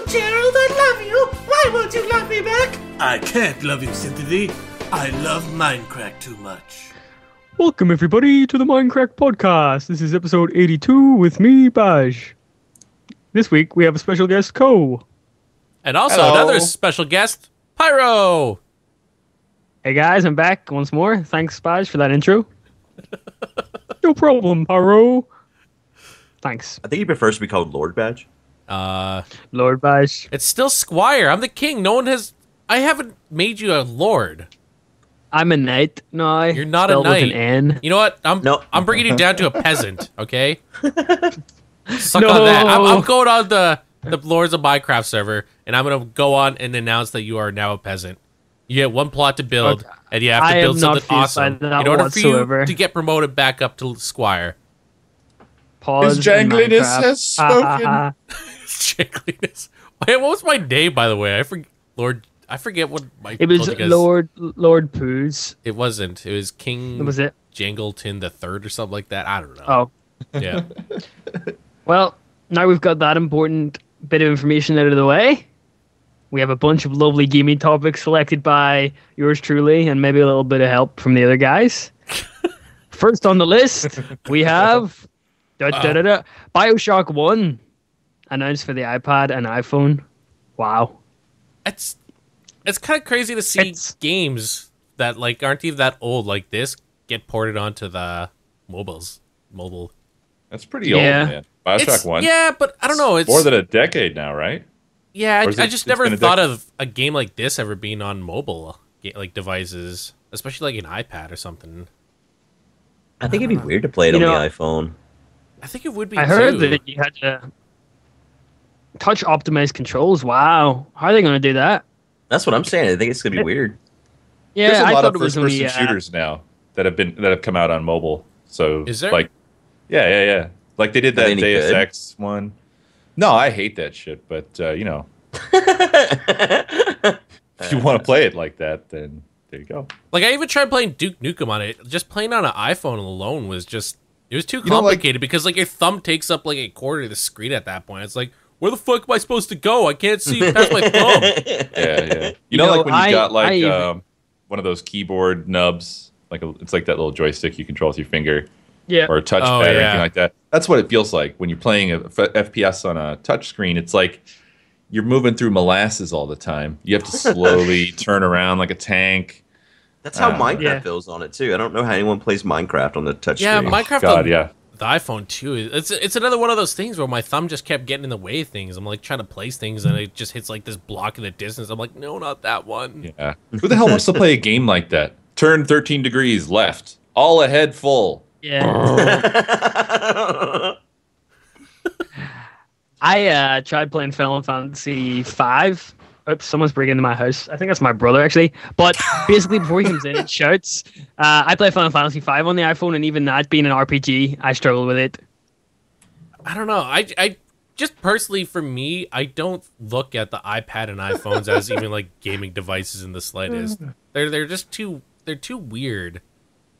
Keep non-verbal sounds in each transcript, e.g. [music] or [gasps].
you, Gerald. I love you. Why won't you love me back? I can't love you, Cynthia. I love Minecraft too much. Welcome, everybody, to the Minecraft Podcast. This is episode 82 with me, Baj. This week, we have a special guest, Co. And also Hello. another special guest, Pyro. Hey, guys, I'm back once more. Thanks, Baj, for that intro. [laughs] no problem, Pyro. Thanks, I think he prefers to be called Lord Badge. Uh, Lord Baj. it's still Squire. I'm the king. No one has. I haven't made you a lord. I'm a knight now. You're not a spelled with knight. an N. You know what? I'm No. I'm bringing you down to a peasant. Okay. Suck No. on that. I'm, I'm going on the the Lords of Minecraft server, and I'm gonna go on and announce that you are now a peasant. You get one plot to build, Okay. and you have to I build something awesome in order whatsoever. for you to get promoted back up to Squire. Pause. His in jangliness has Ha, [laughs] ha, spoken. [laughs] Wait, what was my name, by the way? I forget. Lord, I forget what my. It was told you guys. Lord Lord Poos. It wasn't. It was King. Was it. Jangleton the Third or something like that. I don't know. Oh, Yeah. [laughs] Well, now we've got that important bit of information out of the way. We have a bunch of lovely gaming topics selected by yours truly, and maybe a little bit of help from the other guys. [laughs] First on the list, we have da, da, da, da, Bioshock 1 announced for the iPad and iPhone. Wow. it's it's kind of crazy to see It's- games that like aren't even that old like this get ported onto the mobiles. Mobile. That's pretty Yeah. old, man. Bioshock It's- One. Yeah, but I don't know. It's more than a decade now, right? yeah. or is I, I just never thought dec- of a game like this ever being on mobile like devices, especially like an iPad or something. I think it'd be weird to play it You on know- the iPhone. I think it would be. I heard too. that you had to touch optimized controls. Wow. How are they going to do that? That's what I'm saying. I think it's gonna be weird. Yeah, There's a I lot of first-person only. Uh, shooters now that have been that have come out on mobile. So Is there? like, yeah, yeah, yeah. Like they did that they any Deus good? Ex one. No, I hate that shit. But uh, you know, [laughs] if you want to play it like that, then there you go. Like I even tried playing Duke Nukem on it. Just playing on an iPhone alone was just it was too You know, like- complicated because like your thumb takes up like a quarter of the screen at that point. It's like where the fuck am I supposed to go? I can't see past my thumb. [laughs] Yeah, yeah. You, You know, know, like when you I- got like I even- um, one of those keyboard nubs, like a, it's like that little joystick you control with your finger. yeah. or a touchpad Oh, or anything like that. That's what it feels like when you're playing a F- FPS on a touch screen. It's like you're moving through molasses all the time. You have to [laughs] slowly turn around like a tank. That's how Uh, Minecraft Yeah. feels on it too. I don't know how anyone plays Minecraft on the touch Yeah, screen. Minecraft God, on yeah. The iPhone too. It's it's another one of those things where my thumb just kept getting in the way of things. I'm like trying to place things and it just hits like this block in the distance. I'm like, no, not that one. Yeah. Who the hell wants to play a game like that? Turn 13 degrees left, all ahead full. Yeah. [laughs] I uh, tried playing Final Fantasy Five. Oops, someone's breaking into my house. I think that's my brother actually. But [laughs] basically, before he comes in it shouts, uh, I play Final Fantasy V on the iPhone, and even that being an RPG, I struggle with it. I don't know. I I just personally for me, I don't look at the iPad and iPhones as [laughs] even like gaming devices in the slightest. They're they're just too they're too weird.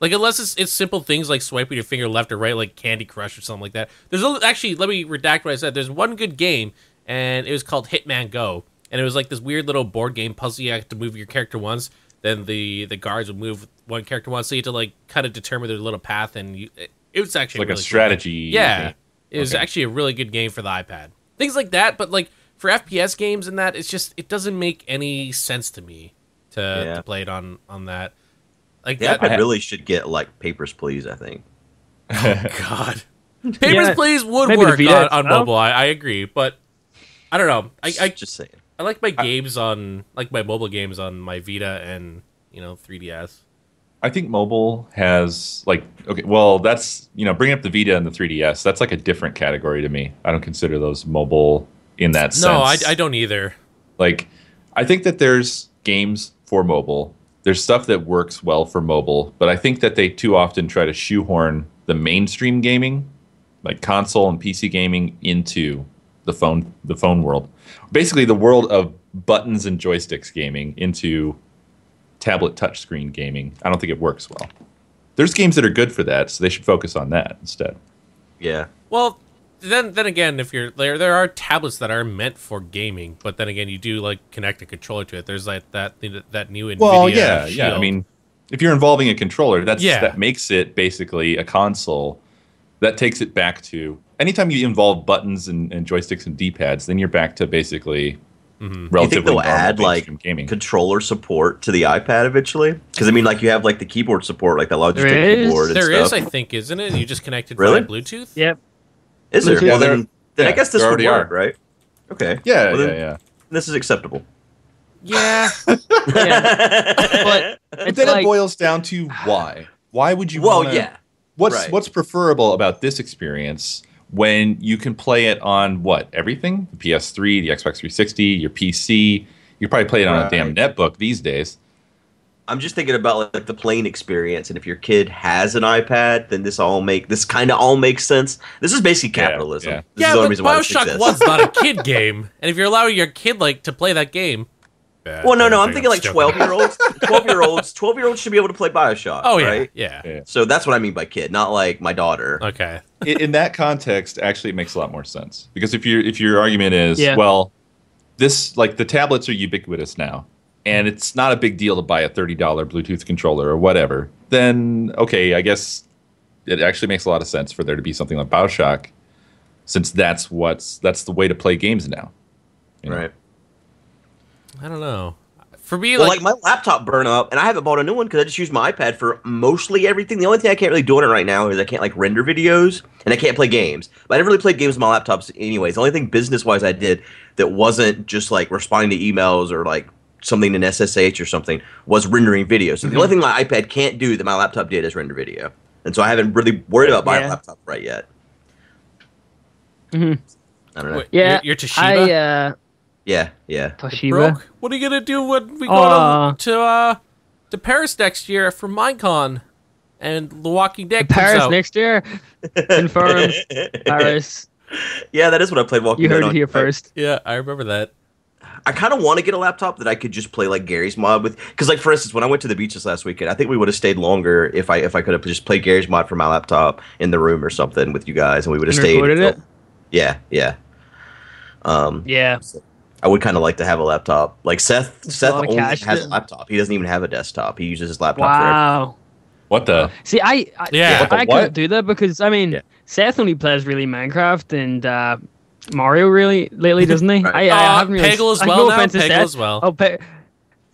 Like unless it's it's simple things like swiping your finger left or right, like Candy Crush or something like that. There's a, actually let me redact what I said. There's one good game, and it was called Hitman Go, and it was like this weird little board game puzzle. You have to move your character once, then the the guards would move one character once, so you had to like kind of determine their little path, and you it, it was actually Like a really cool. strategy Yeah, game. it was Okay. actually a really good game for the iPad. Things like that, but like for FPS games and that, it's just it doesn't make any sense to me to, Yeah. to play it on on that. Like the that, iPad really should get like Papers, Please. I think. Oh, [laughs] God, [laughs] Papers Yeah, Please would work on, on mobile. I, I agree, but I don't know. I, I just saying. I like my games on like my mobile games on my Vita and you know 3DS. I think mobile has like okay, well, that's you know bringing up the Vita and the 3DS. That's like a different category to me. I don't consider those mobile in that sense. No, I, I don't either. Like, I think that there's games for mobile. There's stuff that works well for mobile, but I think that they too often try to shoehorn the mainstream gaming, like console and PC gaming, into the phone the phone world. Basically, the world of buttons and joysticks gaming into tablet touchscreen gaming. I don't think it works well. There's games that are good for that, so they should focus on that instead. Yeah. Well, then then again, if you're there, there are tablets that are meant for gaming, but then again, you do like connect a controller to it. There's like that that new Nvidia. Well, yeah, yeah. I mean, if you're involving a controller, that's Yeah. that makes it basically a console. That takes it back to anytime you involve buttons and, and joysticks and D-pads, then you're back to basically Do you relatively think they'll add like gaming. controller support to the iPad eventually? Because I mean, like you have like the keyboard support, like the Logitech There is. keyboard. And there is, stuff. I think, isn't it? You just connected Really? via Bluetooth. Yep. Is there? Bluetooth. Well, Yeah, then, then I guess this would already work, are. right? Okay. yeah, Well, yeah, then yeah. This is acceptable. Yeah, [laughs] Yeah. but But then like, it boils down to why. Why would you? well, wanna- yeah. What's right. what's preferable about this experience when you can play it on what everything? The PS3, the Xbox 360, your PC. You probably play it on a damn netbook these days. I'm just thinking about like the playing experience, and if your kid has an iPad, then this all make this kind of all makes sense. This is basically capitalism. yeah. This yeah, is the but reason why this Bioshock exists. One's not a kid [laughs] game, and if you're allowing your kid like to play that game, bad, Well, no, no, I'm thinking like 12 year [laughs] olds. 12 year olds. 12 year olds should be able to play Bioshock. Oh yeah, right? yeah. Yeah. So that's what I mean by kid, not like my daughter. Okay. in, in that context, actually, it makes a lot more sense because if your if your argument is Yeah. well, this like the tablets are ubiquitous now, and it's not a big deal to buy a thirty dollar Bluetooth controller or whatever, then okay, I guess it actually makes a lot of sense for there to be something like Bioshock, since that's what's that's the way to play games now. you know? Right. I don't know. For me, Well, like, like, my laptop burned up, and I haven't bought a new one because I just use my iPad for mostly everything. The only thing I can't really do on it right now is I can't like render videos and I can't play games. But I never really played games on my laptops anyways. The only thing business wise I did that wasn't just like responding to emails or like something in SSH or something was rendering video. So the only thing my iPad can't do that my laptop did is render video. And so I haven't really worried about buying Yeah. a laptop right yet. Mhm. I don't know. wait, yeah, your, your Toshiba I uh, Yeah, yeah. Toshiba. broke. What are you gonna do when we go Aw. to to, uh, to Paris next year for Minecon and The Walking Dead comes Paris out? next year. Confirmed. [laughs] Paris. Yeah, that is what I played Walking You Dead heard on. it here first. Yeah, I remember that. I kind of want to get a laptop that I could just play like Garry's Mod with. Because, like, for instance, when I went to the beaches last weekend, I think we would have stayed longer if I if I could have just played Garry's Mod from my laptop in the room or something with you guys, and we would have stayed. recorded until- it? Yeah, yeah. Um, Yeah. I would kind of like to have a laptop. Like Seth, It's Seth only cash has to- a laptop. He doesn't even have a desktop. He uses his laptop for everything. Wow. What the? See, I, I Yeah. What I what? couldn't do that because I mean, Yeah. Seth only plays really Minecraft and uh, Mario really lately, doesn't he? [laughs] Right. I, I Uh, haven't really. Peggle as I- well no now, Peggle Seth. as well. Oh, Pe-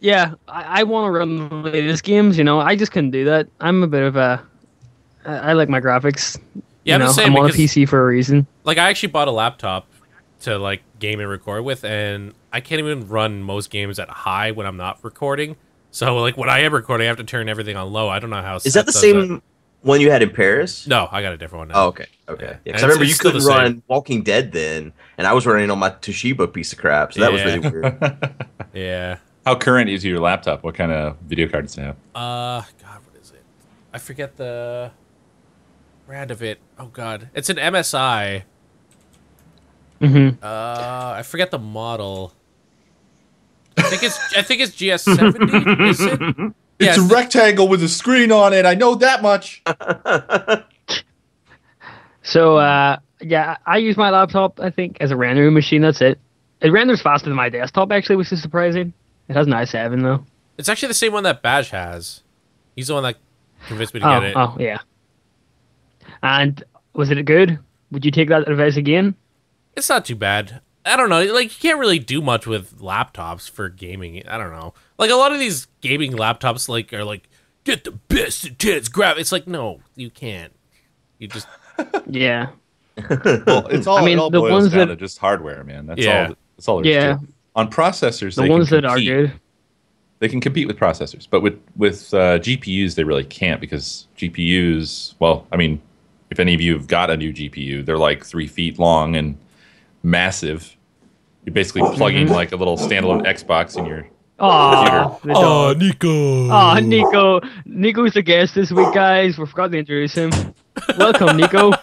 yeah. I, I want to run the latest games. You know, I just couldn't do that. I'm a bit of a. I, I like my graphics. Yeah, you I'm know, just saying I'm on a PC for a reason. Like I actually bought a laptop to like game and record with, and I can't even run most games at high when I'm not recording. So like when I am recording, I have to turn everything on low. I don't know how. Is that the same one you had in Paris? No, I got a different one. Now. Oh, okay, okay. Yeah. Yeah, I remember you couldn't run Walking Dead then, and I was running on my Toshiba piece of crap, so that was really weird. [laughs] Yeah. How current is your laptop? What kind of video card does it have? Uh, God, what is it? I forget the brand of it. Oh God, it's an MSI. Hmm Uh, I forget the model. I think it's I think it's GS seventy. Is it? [laughs] It's a Yes. rectangle with a screen on it. I know that much. [laughs] So uh, yeah, I use my laptop. I think as a rendering machine. That's it. It renders faster than my desktop actually, which is surprising. It has an i7 though. It's actually the same one that Badge has. He's the one that convinced me to Oh, get it. oh yeah. And was it good? Would you take that advice again? It's not too bad. I don't know. Like you can't really do much with laptops for gaming. I don't know. Like a lot of these gaming laptops, like are like get the best intense graph. It's like no, you can't. You just [laughs] Yeah. Well, it's all. I mean, it all the boils ones down that- to just hardware, man. That's Yeah. all. That's all. Yeah. to. On processors, The they ones can that are good. They can compete with processors, but with with uh, GPUs, they really can't because GPUs. Well, I mean, if any of you have got a new GPU, they're like three feet long and massive. You're basically oh. plugging like a little standalone Xbox in your. Aw, the dog. Nico. Aw, Nico. Nico's the guest this week, guys. We forgot to introduce him. Welcome, Nico, to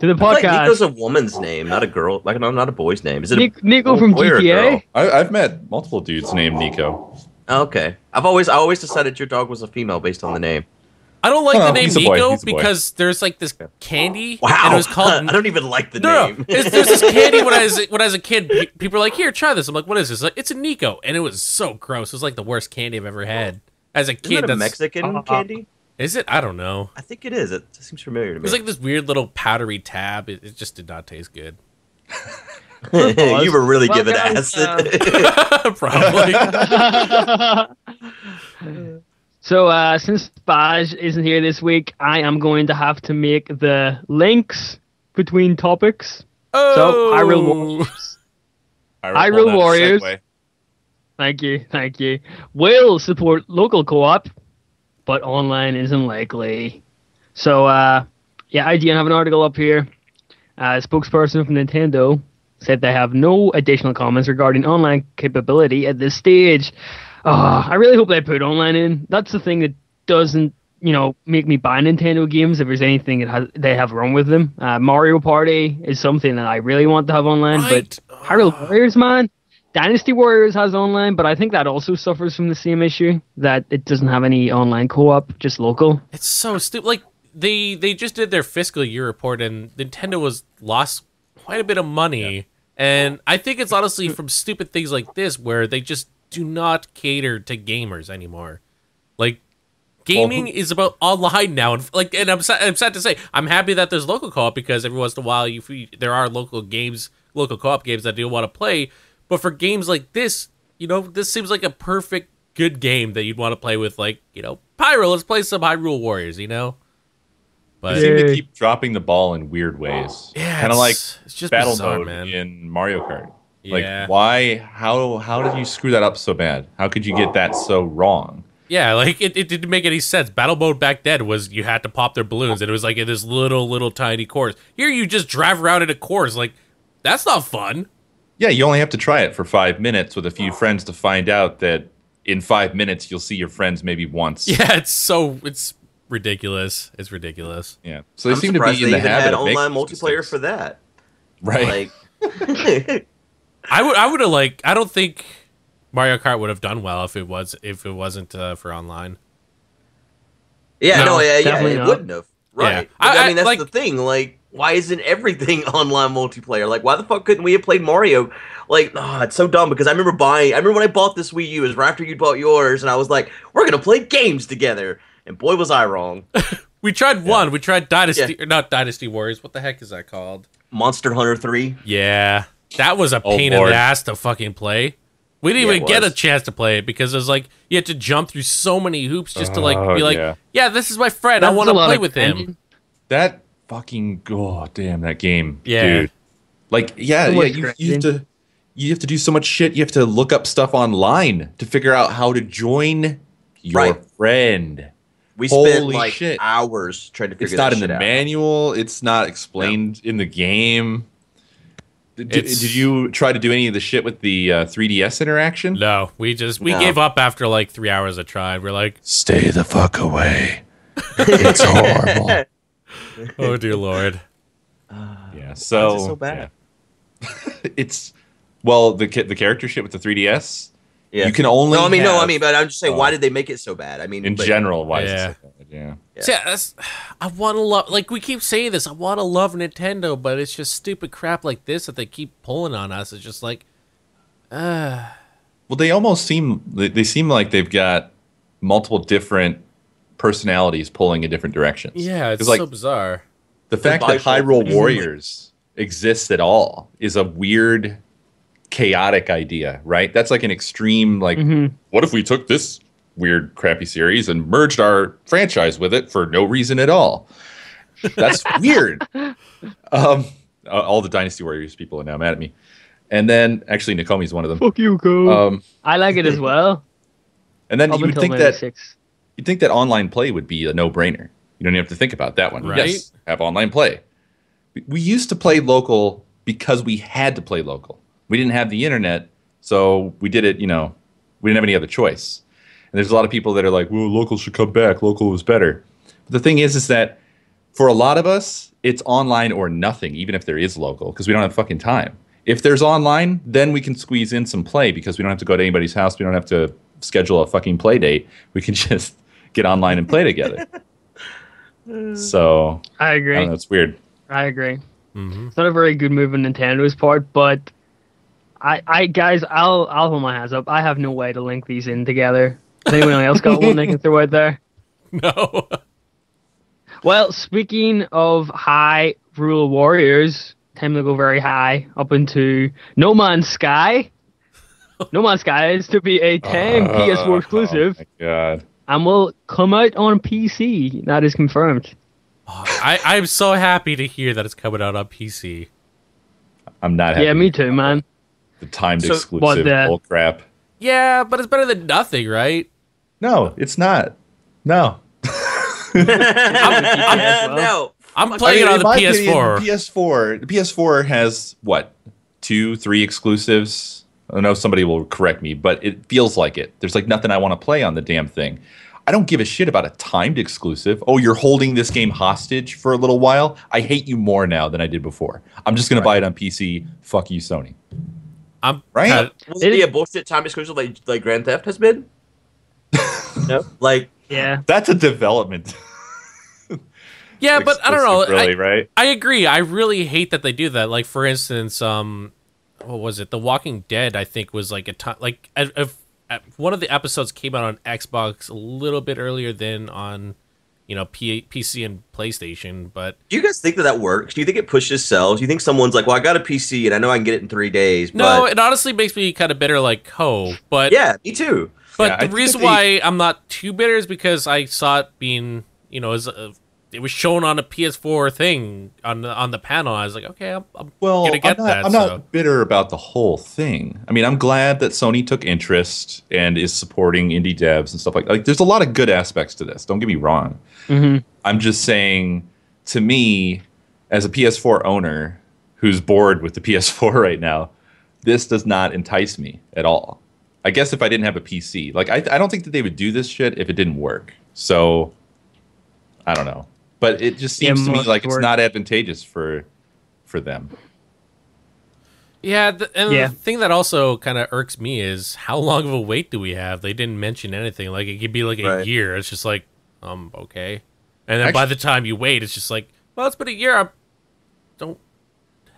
the podcast. feel like Nico's a woman's name, not a girl. Like no, not a boy's name. Is it? Nic- oh, a Nico from boy GTA. girl? I, I've met multiple dudes named Nico. Oh, okay, I've always I always decided your dog was a female based on the name. I don't like Oh, the name he's a boy, Nico he's a boy. because there's like this candy Wow. and it was [laughs] called I don't even like the No, name. no. It's, there's this candy when I was [laughs] when I was a kid. People were like, "Here, try this." I'm like, "What is this?" Like, it's a Nico, and it was so gross. It was like the worst candy I've ever had as a kid. Isn't kid. that a Mexican Uh, candy? is it? I don't know. I think it is. It seems familiar to It me. was like this weird little powdery tab. It, it just did not taste good. [laughs] you were really Well, giving guys, acid. Probably. So uh, since Baj isn't here this week, I am going to have to make the links between topics. Oh, Hyrule [laughs] Warriors. I Hyrule rolled out a Warriors. Thank you, thank you. Will support local co-op, but online isn't likely. So, uh, yeah, IGN have an article up here. Uh, a spokesperson from Nintendo said they have no additional comments regarding online capability at this stage. Oh, I really hope they put online in. That's the thing that doesn't, you know, make me buy Nintendo games if there's anything that has, they have wrong with them. Uh, Mario Party is something that I really want to have online, Right. but Hyrule Warriors, man, Dynasty Warriors has online, but I think that also suffers from the same issue that it doesn't have any online co-op, just local. It's so stupid. Like they they just did their fiscal year report, and Nintendo was lost quite a bit of money. And I think it's honestly from stupid things like this where they just do not cater to gamers anymore. Like gaming Well, is about online now, and like, and I'm sad, I'm sad to say, I'm happy that there's local co-op because every once in a while you there are local games, local co-op games that I do want to play. But for games like this, you know, this seems like a perfect good game that you'd want to play with, like, you know, Pyro. Let's play some Hyrule Warriors, you know. But They seem to keep dropping the ball in weird ways. Oh, yeah, kind of like it's- it's just battle bizarre, mode man. in Mario Kart. Yeah. Like, why? How? How did you screw that up so bad? How could you get that so wrong? yeah, like it, it didn't make any sense. Battle mode back then was you had to pop their balloons, and it was like in this little, little tiny course. Here, you just drive around in a course. Like that's not fun. Yeah, you only have to try it for five minutes with a few friends to find out that in five minutes you'll see your friends maybe once. [laughs] Yeah, it's so it's ridiculous. It's ridiculous. Yeah. So they I'm seem to be in they the even habit had of making online multiplayer mistakes. for that. right. Like, [laughs] I would, I would have like. I don't think Mario Kart would have done well if it was if it wasn't uh, for online. yeah, No, no, yeah, yeah, definitely it not. wouldn't have. Right. Yeah. But, I- I, I- mean, that's like- the thing. Like, why isn't everything [laughs] online multiplayer? Like, why the fuck couldn't we have played Mario? Like, oh, it's so dumb because I remember buying. I remember when I bought this Wii U. It was right after you bought yours, and I was like, "We're gonna play games together." And boy, was I wrong. [laughs] We tried one. We tried Dynasty, or not Dynasty Warriors. What the heck is that called? Monster Hunter Three. Yeah, that was a Oh, pain in the ass to fucking play. We didn't Yeah, even get a chance to play it because it was like you had to jump through so many hoops just to like Oh, be like, yeah. yeah. this is my friend. I want to play with him. grinding. That fucking oh damn that game, Yeah. dude. Like yeah, So yeah, you, you have to you have to do so much shit. You have to look up stuff online to figure out how to join your Right. friend. We spent like shit. hours trying to figure It's not in the out. manual. It's not explained in the game. Did, did- you try to do any of the shit with the uh, 3DS interaction? No, we just we No. gave up after like three hours of trying. We're like, Stay the fuck away. It's horrible. [laughs] oh dear lord. [sighs] Yeah. So, Why is it so bad? yeah. [laughs] it's well the the character shit with the 3DS. Yeah. You can only no, I mean, no, I mean, but I'm just saying, why Oh. did they make it so bad? I mean, in but- general, why is it so bad? Yeah. Yeah. See, that's, I want to love. Like we keep saying this, I want to love Nintendo, but it's just stupid crap like this that they keep pulling on us. It's just like, uh, Well, they almost seem they, they seem like they've got multiple different personalities pulling in different directions. yeah, it's 'Cause, like so bizarre. the fact that bipolar. Hyrule Warriors exists at all is a weird, chaotic idea, right? That's like an extreme. Like, Mhm. what if we took this weird, crappy series and merged our franchise with it for no reason at all? That's [laughs] weird. Um, all the Dynasty Warriors people are now mad at me. And then, actually, Nakomi's one of them. Fuck you, Cole. Um, I like it as [laughs] well. and then Up you would think that six. You'd think that online play would be a no-brainer. You don't even have to think about that one. Right? Yes, have online play. We- We used to play local because we had to play local. We didn't have the internet, so we did it. You know, we didn't have any other choice. And there's a lot of people that are like, "Well, local should come back. Local was better." But the thing is, is that for a lot of us, it's online or nothing, even if there is local, because we don't have fucking time. If there's online, then we can squeeze in some play because we don't have to go to anybody's house. We don't have to schedule a fucking play date. We can [laughs] just get online and play together. [laughs] So I I agree. don't. It's weird. I agree. hmm It's not a very good move on Nintendo's part, but I, I guys, I'll, I'll hold my hands up. I have no way to link these in together. Has anyone else got one they can throw out there? [laughs] No. Well, speaking of high rule warriors, time to go very high up into No Man's Sky. no Man's Sky is to be a 10 PS4 exclusive Oh my god. and will come out on PC. That is confirmed. I, I'm so happy to hear that it's coming out on PC. I'm not happy. Yeah, me too, man. The timed So- exclusive What the- bull crap. Yeah, but it's better than nothing, right? No, it's not. No. [laughs] well. no. I'm playing I mean, it on the PS4. opinion, PS4. The PS4 has what? Two, three exclusives. I know somebody will correct me, but it feels like it. There's like nothing I want to play on the damn thing. I don't give a shit about a timed exclusive. Oh, you're holding this game hostage for a little while. I hate you more now than I did before. I'm just gonna buy it on PC. Fuck you, Sony. I'm Right? kinda- Will it be a bullshit time exclusive like like Grand Theft has been? No. [laughs] Like Yeah. That's a development. [laughs] yeah, but I don't know. Really, I, right? I agree. I really hate that they do that. Like for instance, um, what was it? The Walking Dead. I think was like a time like if, if one of the episodes came out on Xbox a little bit earlier than on, you know, P- PC and PlayStation. But do you guys think that that works? Do you think it pushes sales? Do you think someone's like, well, I got a PC and I know I can get it in three days? no, but it honestly makes me kind of bitter, like Ho. But yeah, me too. But Yeah, the reason that they- why I'm not too bitter is because I saw it being, you know, as a, it was shown on a PS4 thing on the on the panel. I was like, okay, I'm, I'm Well, gonna get I'm, not, that. I'm so. not bitter about the whole thing. I mean, I'm glad that Sony took interest and is supporting indie devs and stuff like like. There's a lot of good aspects to this. Don't get me wrong. Mhm. I'm just saying, to me, as a PS4 owner who's bored with the PS4 [laughs] right now, this does not entice me at all. I guess if I didn't have a PC, like I, I don't think that they would do this shit if it didn't work. So I don't know, but it just Yeah, seems to me must like it's not advantageous for for them. Yeah, the, and Yeah. the thing that also kind of irks me is how long of a wait do we have? They didn't mention anything. Like it could be like a Right. year. It's just like, um, okay. And then by the time you wait, it's just like, well, it's been a year. I don't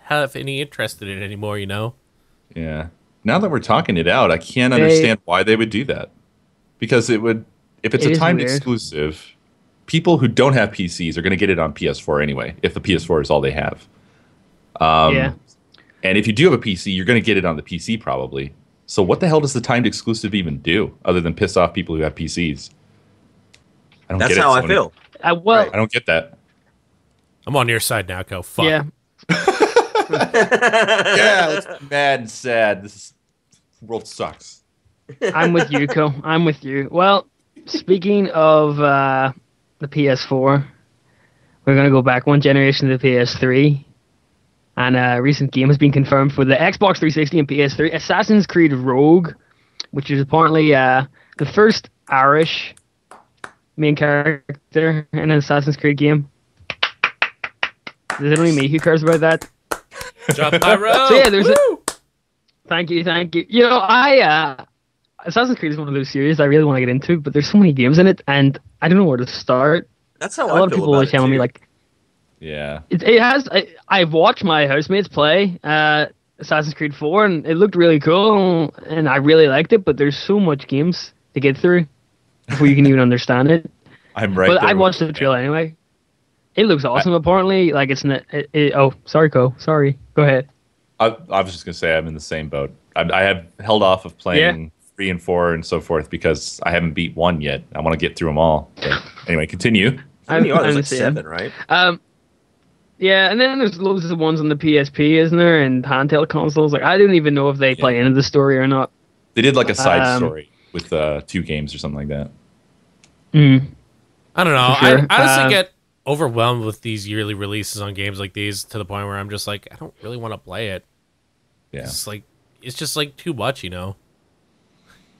have any interest in it anymore. You know? Yeah. Now that we're talking it out, I can't They- understand why they would do that. Because it would, if it's It a timed exclusive, people who don't have PCs are going to get it on PS4 anyway, if the PS4 is all they have. Um, yeah. And if you do have a PC, you're going to get it on the PC probably. So what the hell does the timed exclusive even do other than piss off people who have PCs? I don't That's get it, how I feel. Uh, well, I don't get that. I'm on your side now, Co. Fuck. yeah. [laughs] yeah, let's [laughs] mad and sad. This is, world sucks. I'm with you, Co. I'm with you. Well, speaking of uh, the PS4, we're going to go back one generation to the PS3. And a recent game has been confirmed for the Xbox 360 and PS3 Assassin's Creed Rogue, which is apparently uh, the first Irish main character in an Assassin's Creed game. Is it only me who cares about that? Drop pyro. [laughs] So yeah, there's a- Thank you, thank you. You know, I uh Assassin's Creed is one of those series I really want to get into, but there's so many games in it, and I don't know where to start. That's how A I lot of people always tell me like Yeah. it, it has. I, I've watched my housemates play uh, Assassin's Creed 4, and it looked really cool, and I really liked it. But there's so much games to get through before you can [laughs] even understand it. I'm right. but there I watched the man. trailer anyway. It looks awesome. apparently, like it's not. It, it, oh, sorry, Co. Sorry. Go ahead. I, I was just gonna say I'm in the same boat. I, I have held off of playing three and four and so forth because I haven't beat one yet. I want to get through them all. But anyway, continue. I'm- are? I'm There's like same. seven, right? Um, yeah, and then there's loads of ones on the PSP, isn't there? And handheld consoles. Like I didn't even know if they play into the story or not. They did like a side Um, story with uh, two games or something like that. Mm. I don't know. Sure. I honestly Uh, get overwhelmed with these yearly releases on games like these to the point where I'm just like, I don't really want to play it. Yeah. It's like it's just like too much, you know.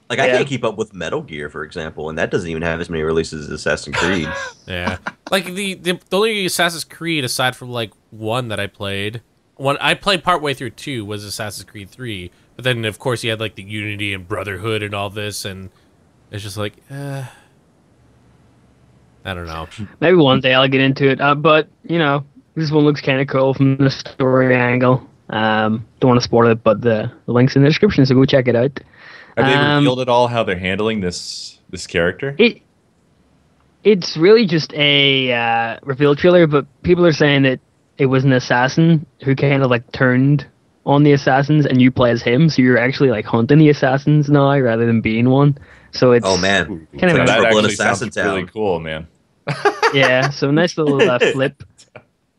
Like I Yeah. can't keep up with Metal Gear, for example, and that doesn't even have as many releases as Assassin's Creed. [laughs] Yeah. like the, the the only Assassin's Creed aside from like one that I played, one I played partway through two was Assassin's Creed three. But then of course you had like the Unity and Brotherhood and all this, and it's just like, uh, I don't know. Maybe one day I'll get into it. Uh, but you know, this one looks kind of cool from the story angle. Um, don't want to spoil it, but the, the link's in the description, so go check it out. Have they Um, revealed at all how they're handling this this character? It it's really just a uh, reveal trailer, but people are saying that it was an assassin who kind of like turned on the assassins, and you play as him, so you're actually like hunting the assassins now rather than being one. So it's Oh man, kind of Like a- actually Assassin sounds really cool, man. Yeah, so nice little uh, [laughs] flip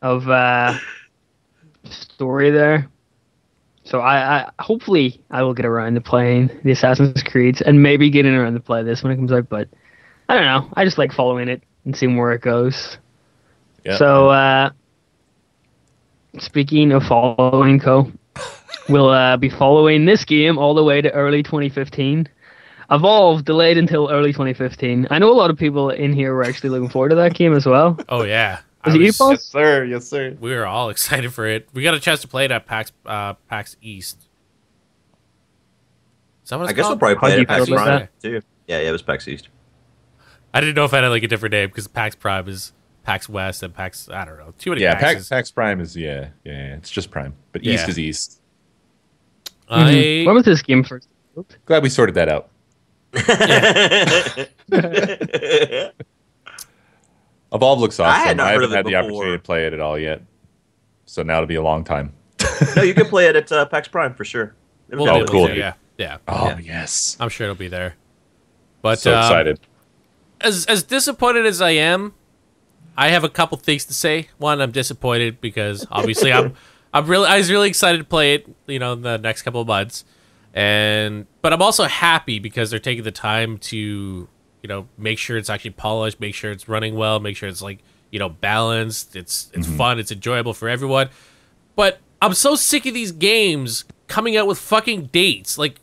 of uh, story there. So I, I hopefully I will get around to playing the Assassin's Creed and maybe getting around to play this when it comes out. But I don't know. I just like following it and seeing where it goes. Yeah. So uh, speaking of following, Co, we'll uh, be following this game all the way to early 2015. Evolve delayed until early 2015. I know a lot of people in here were actually looking forward to that game as well. Oh yeah. Was I it you, was- Paul? yes, sir. Yes, sir. We were all [laughs] excited for it. We got a chance to play it at PAX uh, PAX East. Is that what it's I guess we'll probably play it at PAX Prime that? too. Yeah, yeah, it was PAX East. I didn't know if I had like a different name because PAX Prime is PAX West and PAX. I don't know. Too many Yeah, PAXs. PAX, PAX Prime is yeah, yeah, yeah, It's just Prime, but Yeah. East is East. Mhm. When was this game first? Glad we sorted that out. [laughs] Evolve looks I awesome. had not I haven't of had the before. opportunity to play it at all yet, so now it'll be a long time. [laughs] no, you can play it at uh, PAX Prime for sure. It was we'll Oh, be good. cool, to. Yeah, yeah. Oh Yeah. yes, I'm sure it'll be there. But so um, excited. as as disappointed as I am, I have a couple things to say. One, I'm disappointed because obviously I'm [laughs] I'm really I was really excited to play it, you know, in the next couple of months. And but I'm also happy because they're taking the time to, you know, make sure it's actually polished, make sure it's running well, make sure it's like, you know, balanced, it's it's mm-hmm. fun, it's enjoyable for everyone. But I'm so sick of these games coming out with fucking dates. Like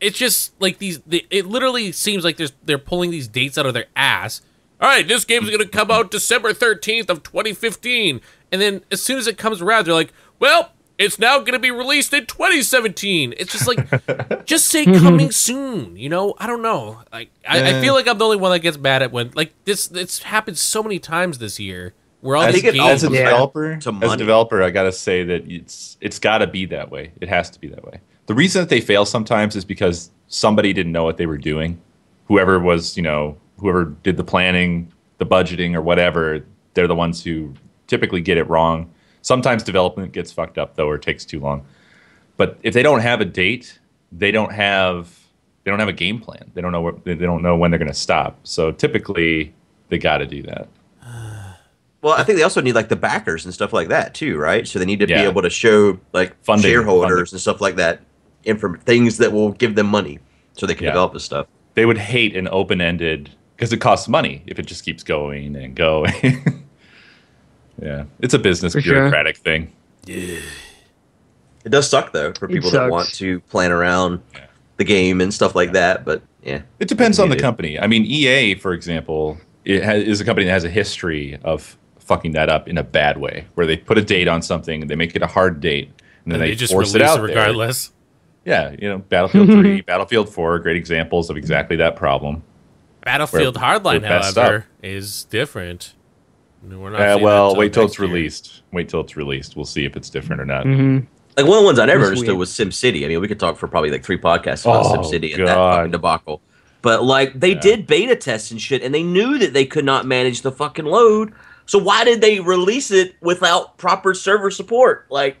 it's just like these the, it literally seems like there's they're pulling these dates out of their ass. All right this game's gonna come out december 13th of 2015 and then as soon as it comes around they're like well it's now gonna be released in 2017 it's just like [laughs] just say coming soon you know i don't know like I, I feel like i'm the only one that gets mad at when like this it's happened so many times this year where all I these think it games as a Yeah. developer, To as a developer, I gotta say that it's it's got to be that way. It has to be that way. The reason that they fail sometimes is because somebody didn't know what they were doing. Whoever was, you know, whoever did the planning, the budgeting, or whatever, they're the ones who typically get it wrong. Sometimes development gets fucked up though, or takes too long. But if they don't have a date, they don't have they don't have a game plan. They don't know what they don't know when they're going to stop. So typically, they got to do that. [sighs] Well, I think they also need like the backers and stuff like that too, right? So they need to Yeah. be able to show like Funding, shareholders funding. and stuff like that, inform things that will give them money so they can Yeah. develop this stuff. they would hate an open-ended because it costs money if it just keeps going and going. [laughs] yeah, it's a business For sure. bureaucratic thing. It does suck though for It people that want to plan around the game and stuff like that. But yeah, It depends on the It is. company. I mean, EA, for example, it has, is a company that has a history of fucking that up in a bad way, where they put a date on something, and they make it a hard date, and then and they, they just force release it it out there. regardless Yeah, you know, Battlefield 3, [laughs] Battlefield 4 are great examples of exactly that problem. battlefield Where hardline we're messed however is different we're not Uh, well, wait till next it's year. released. Wait till it's released. We'll see if it's different or not. hmm like one of the ones I never That's understood weird. was SimCity. I mean, we could talk for probably like three podcasts about Oh, SimCity and that fucking debacle. But like they Yeah. did beta tests and shit, and they knew that they could not manage the fucking load. So why did they release it without proper server support? Like,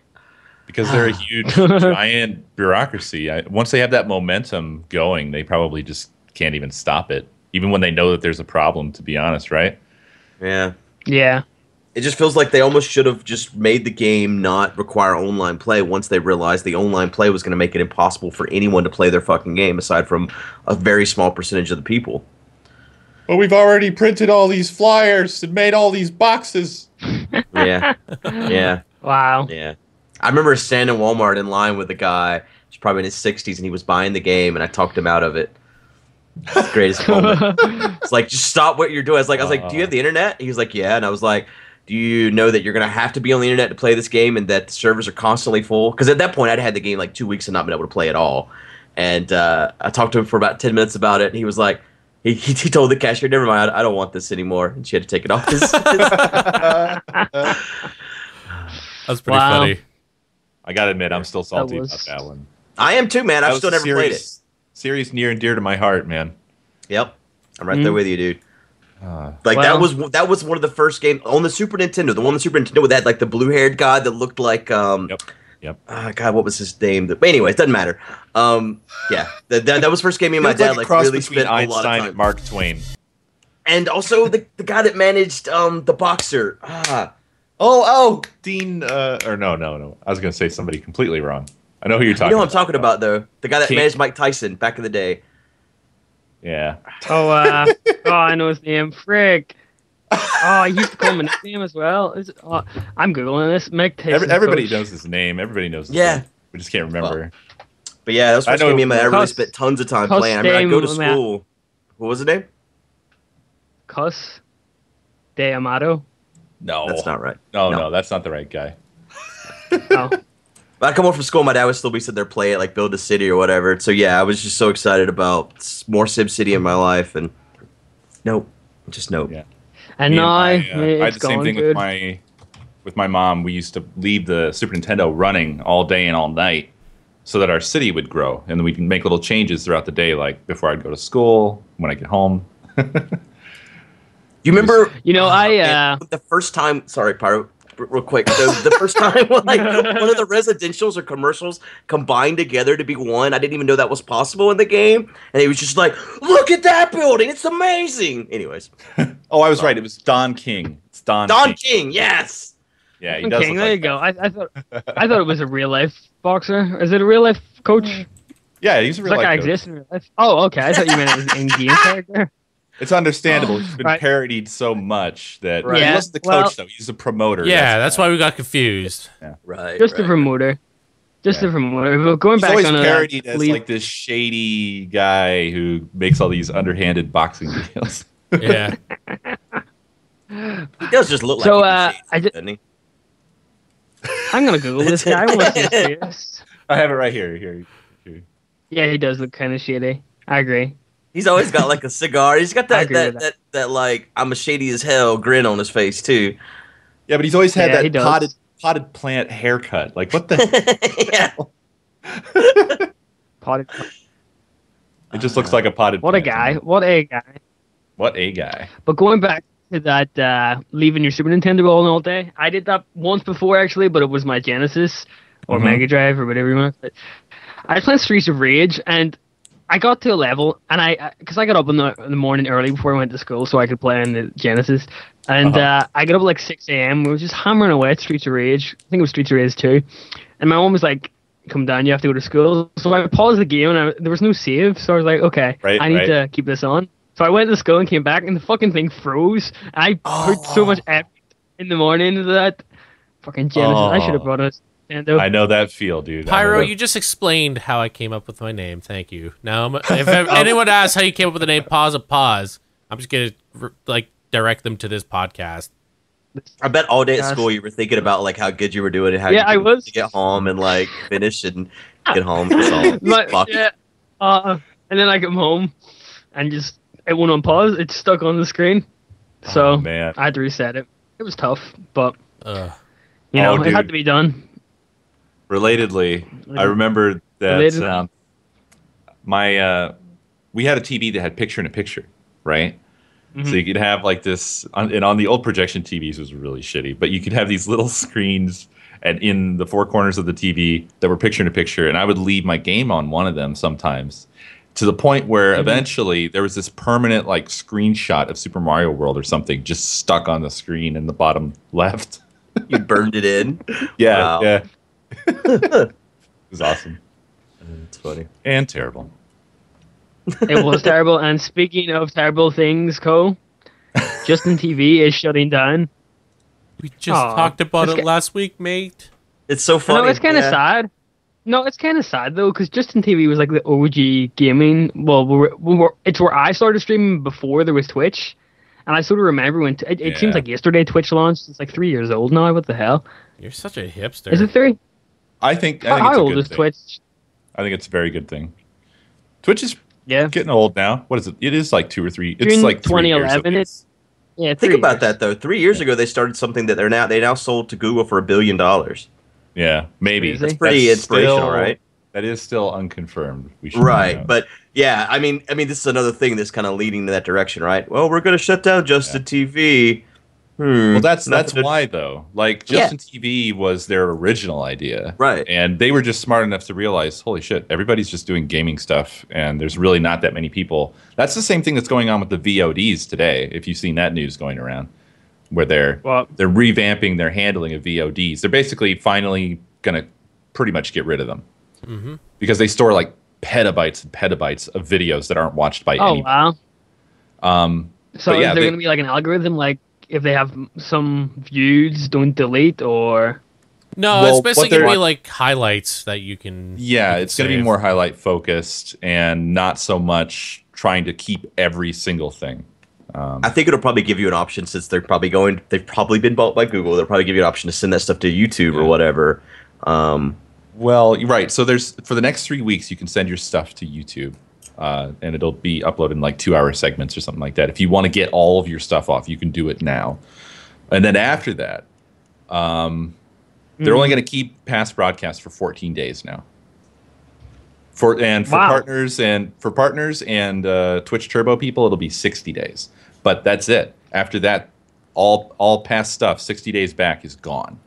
because they're a [sighs] huge giant bureaucracy. I, once they have that momentum going, they probably just can't even stop it, even when they know that there's a problem. To be honest, right? yeah, Yeah. it just feels like they almost should have just made the game not require online play once they realized the online play was going to make it impossible for anyone to play their fucking game aside from a very small percentage of the people. But we've already printed all these flyers and made all these boxes. [laughs] Yeah, yeah, Wow. yeah. I remember standing in Walmart in line with a guy. He's probably in his sixties, and he was buying the game, and I talked him out of it. It's the greatest [laughs] moment. It's like just stop what you're doing. I was like, I was like, do you have the internet? He was like, yeah, and I was like. Do you know that you're gonna have to be on the internet to play this game, and that the servers are constantly full? Because at that point, I'd had the game like two weeks and not been able to play at all. And uh, I talked to him for about ten minutes about it, and he was like, He, he, he told the cashier, "Never mind, I, I don't want this anymore," and she had to take it off. His, [laughs] That's pretty Wow. funny. I gotta admit, I'm still salty was- about that one. I am too, man. I've still a never played it. Series- Series near and dear to my heart, man. Yep, I'm right there Mm. with you, dude. Uh, Like Well- that was that was one of the first games on the Super Nintendo. The one on the Super Nintendo with that like the blue haired guy that looked like um. Yep. Yep. ah, God, what was his name? But anyway, it doesn't matter. Um, yeah, that, that, that was first game me and my It was dad a like cross really between spent a lot of Einstein time. and Mark Twain. and also the, the guy that managed um the boxer. Ah, Oh, oh, Dean. Uh, or no, no, no. I was gonna say somebody completely wrong. I know who you're talking. you talking. know what I'm talking about though. The guy that King. managed Mike Tyson back in the day. Yeah. Oh, uh, [laughs] oh, I know his name. Frick. Oh, I used to call him a nickname as well. Is it, oh, I'm googling this. Mike Tyson. Every, everybody coach. knows his name. Everybody knows. His Yeah. name. We just can't remember. But yeah, that was the I first know- me and my dad really spent tons of time Cus playing. I mean, I'd go to Dame, man. school. What was the name? Cus de Amato. no, That's not right. No, no. no, that's not the right guy. Oh, [laughs] But I'd come home from school, my dad would still be sitting there playing, like build a city or whatever. So yeah, I was just so excited about more Sim City in my life, and nope, just nope. Yeah. and Me now my, uh, it's I had the same thing good. with my with my mom. We used to leave the Super Nintendo running all day and all night, so that our city would grow, and then we can make little changes throughout the day, like before I'd go to school, when I get home. [laughs] You remember? You know, Oh, I, uh, the first time. Sorry, Pyro. R- Real quick, So the first time [laughs] like one of [laughs] the residentials or commercials combined together to be one, I didn't even know that was possible in the game, and it was just like, "Look at that building! It's amazing." Anyways, [laughs] Oh, I was right. It was Don King. It's Don. Don King. King, yes. Yeah, he King, does. there look you like go. I, I thought I thought it was a real life boxer. Is it a real life coach? Yeah, he's a Does real that guy life coach. exist in real life? Oh, okay. I thought you meant it was an in-game character. It's understandable. He's been Right. parodied so much that Right. he Yeah, wasn't the well- coach though. He's a promoter. Yeah, that's why we got confused. Right. Just a promoter. Just Yeah. a promoter. But going He's back always on parodied as leave- like this shady guy who makes all these underhanded boxing deals. Yeah. [laughs] He does just look like So, uh, shady, I ju- doesn't he? I'm gonna Google this guy. I want to see [laughs] his face. I have it right here. Here. here. Yeah, he does look kind of shady. I agree. He's always got like a cigar. He's got I that that, that that like I'm a shady as hell grin on his face too. Yeah, but he's always had Yeah, that potted potted plant haircut. Like what the? [laughs] yeah. [laughs] Potted- it just looks like a potted. What a guy. What a guy. What a guy. But going back to that, uh, leaving your Super Nintendo all all day, I did that once before actually, but it was my Genesis or Mhm. Mega Drive or whatever you want. to I was playing Streets of Rage, and I got to a level, and I because I got up in the, in the morning early before I went to school, so I could play on the Genesis, and Uh-huh. uh, I got up at like six a.m. We were just hammering away at Streets of Rage. I think it was Streets of Rage two, and my mom was like. Come down, you have to go to school. So I paused the game and I, there was no save. So I was like, okay, Right, I need right. to keep this on. So I went to school and came back, and the fucking thing froze. I put so Oh. much effort in the morning into that fucking Genesis. I should have Oh. brought a Nintendo. I know that feel, dude. I Pyro, you just explained how I came up with my name. Thank you. Now, if [laughs] anyone asks how you came up with the name, pause a pause. I'm just gonna like direct them to this podcast. I bet all day at Gosh. school you were thinking about like how good you were doing and how Yeah, you I was to get home and like finish and [laughs] get home. That's all. But, Fuck. yeah, uh, and then I come home and just it went on pause. It stuck on the screen, so Oh, man. I had to reset it. It was tough, but Ugh. you know Oh, it had to be done. Relatedly, I remember that um, my uh, we had a TV that had picture in a picture, right? Mm-hmm. So you could have like this, on, and on the old projection TVs was really shitty, but you could have these little screens and in the four corners of the TV that were picture in a picture, and I would leave my game on one of them sometimes. To the point where Mm-hmm. eventually there was this permanent like screenshot of Super Mario World or something just stuck on the screen in the bottom left. You burned it in. [laughs] Yeah, Wow. yeah. [laughs] it was awesome It's funny. and terrible. It was [laughs] terrible. And speaking of terrible things, Cole, Justin TV is shutting down. We just Aw, talked about it's it ca- last week, mate. It's so funny. know it's kind of yeah. sad. No, it's kind of sad though, because Justin TV was like the OG gaming. Well, we were, we were, it's where I started streaming before there was Twitch, and I sort of remember when t- it, it seems like yesterday Twitch launched. It's like three years old now. What the hell? You're such a hipster. Is it three? I think. I How, think how it's a old good is thing. Twitch? I think it's a very good thing. Twitch is Yeah. Getting old now. What is it? It is like two or three. It's June like three years 2011, it's- Yeah. Think three about years. that though. Three years ago, they started something that they're now they now sold to Google for a billion dollars. Yeah, maybe. Crazy. That's pretty That's inspirational, still- right? That is still unconfirmed. We should Right, know. but yeah, I mean, I mean, this is another thing that's kind of leading in that direction, right? Well, we're going to shut down Justin TV. Hmm. well, that's that's why though. Like Yeah. Justin TV was their original idea, Right. And they were just smart enough to realize, holy shit, everybody's just doing gaming stuff, and there's really not that many people. That's the same thing that's going on with the VODs today. If you've seen that news going around, where they're Well, they're revamping their handling of VODs. They're basically finally going to pretty much get rid of them because they store like petabytes and petabytes of videos that aren't watched by oh anybody. wow. Um, So But is yeah, there they- going to be like an algorithm, like if they have some views, don't delete, or No, Well, it's basically gonna be like highlights that you can. yeah, you can it's going to be more highlight focused and not so much trying to keep every single thing. I think it'll probably give you an option since they're probably going. They've probably been bought by Google. They'll probably give you an option to send that stuff to YouTube or whatever. Um, Well, right. So there's for the next three weeks, you can send your stuff to YouTube, uh, and it'll be uploaded in like two hour segments or something like that. If you want to get all of your stuff off, you can do it now. And then after that, um, they're only going to keep past broadcasts for 14 days now. For and for Wow. partners and for partners and uh, Twitch Turbo people, it'll be 60 days. But that's it. After that, all all past stuff, 60 days back, is gone.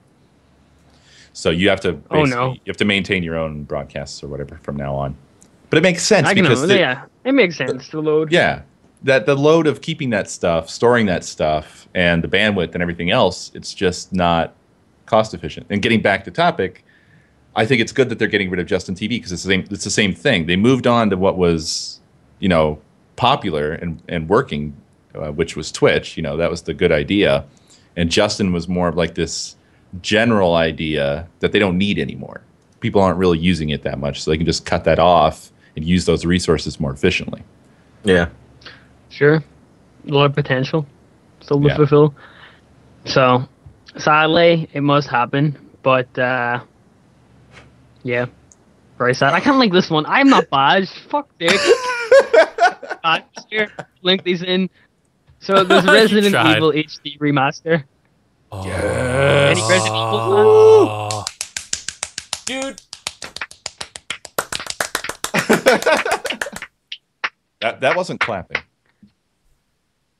So you have to Oh, no. you have to maintain your own broadcasts or whatever from now on. But it makes sense I because know. the- yeah, it makes sense to load. yeah, that the load of keeping that stuff, storing that stuff, and the bandwidth and everything else, it's just not cost efficient. And getting back to topic, I think it's good that they're getting rid of Justin TV because it's the same. It's the same thing. They moved on to what was, you know, popular and and working, uh, which was Twitch. You know, that was the good idea, and Justin was more of like this general idea that they don't need anymore. People aren't really using it that much, so they can just cut that off and use those resources more efficiently. yeah. Sure. A lot of potential still to Yeah. fulfill. So, sadly, it must happen. But, uh, yeah. Very sad. I kind of like this one. I'm not bad. Fuck Dick. uh, here, link these in. So, there's [laughs] Resident. Evil HD remaster. Oh. Any Resident Evil Oh. Dude, That that wasn't clapping.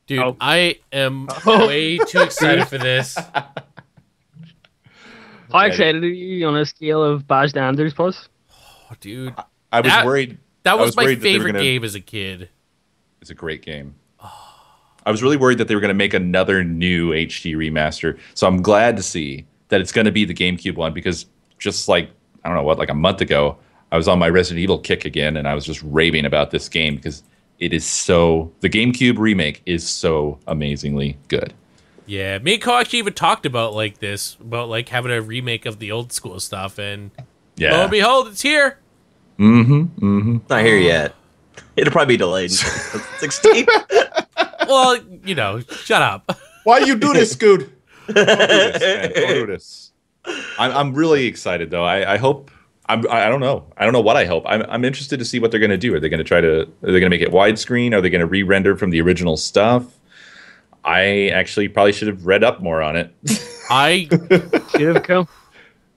dude, Oh. I am [laughs] Oh. way too excited for this. [laughs] How Yeah, excited are you on a scale of Baj to Anders plus? Oh, dude, I was That- worried. that was, was my worried that favorite gonna- game as a kid. It's a great game. I was really worried that they were going to make another new HD remaster. So I'm glad to see that it's going to be the GameCube one because just like I don't know what, like a month ago, I was on my Resident Evil kick again, and I was just raving about this game because it is so. The GameCube remake is so amazingly good. Yeah, me and Ko actually even talked about like this, about like having a remake of the old school stuff, and lo Yeah. and behold, it's here. mm-hmm. Mm-hmm. Not here yet. It'll probably be delayed until [laughs] 16. [laughs] well, you know, shut up. [laughs] Why you do this, Scoot? Don't do this, man. Don't do this. I'm, I'm really excited though. I, I hope. I'm, I don't know. I don't know what I hope. I'm, I'm interested to see what they're going to do. Are they going to try to? Are they going to make it widescreen? Are they going to re-render from the original stuff? I actually probably should have read up more on it. [laughs] I Should have come.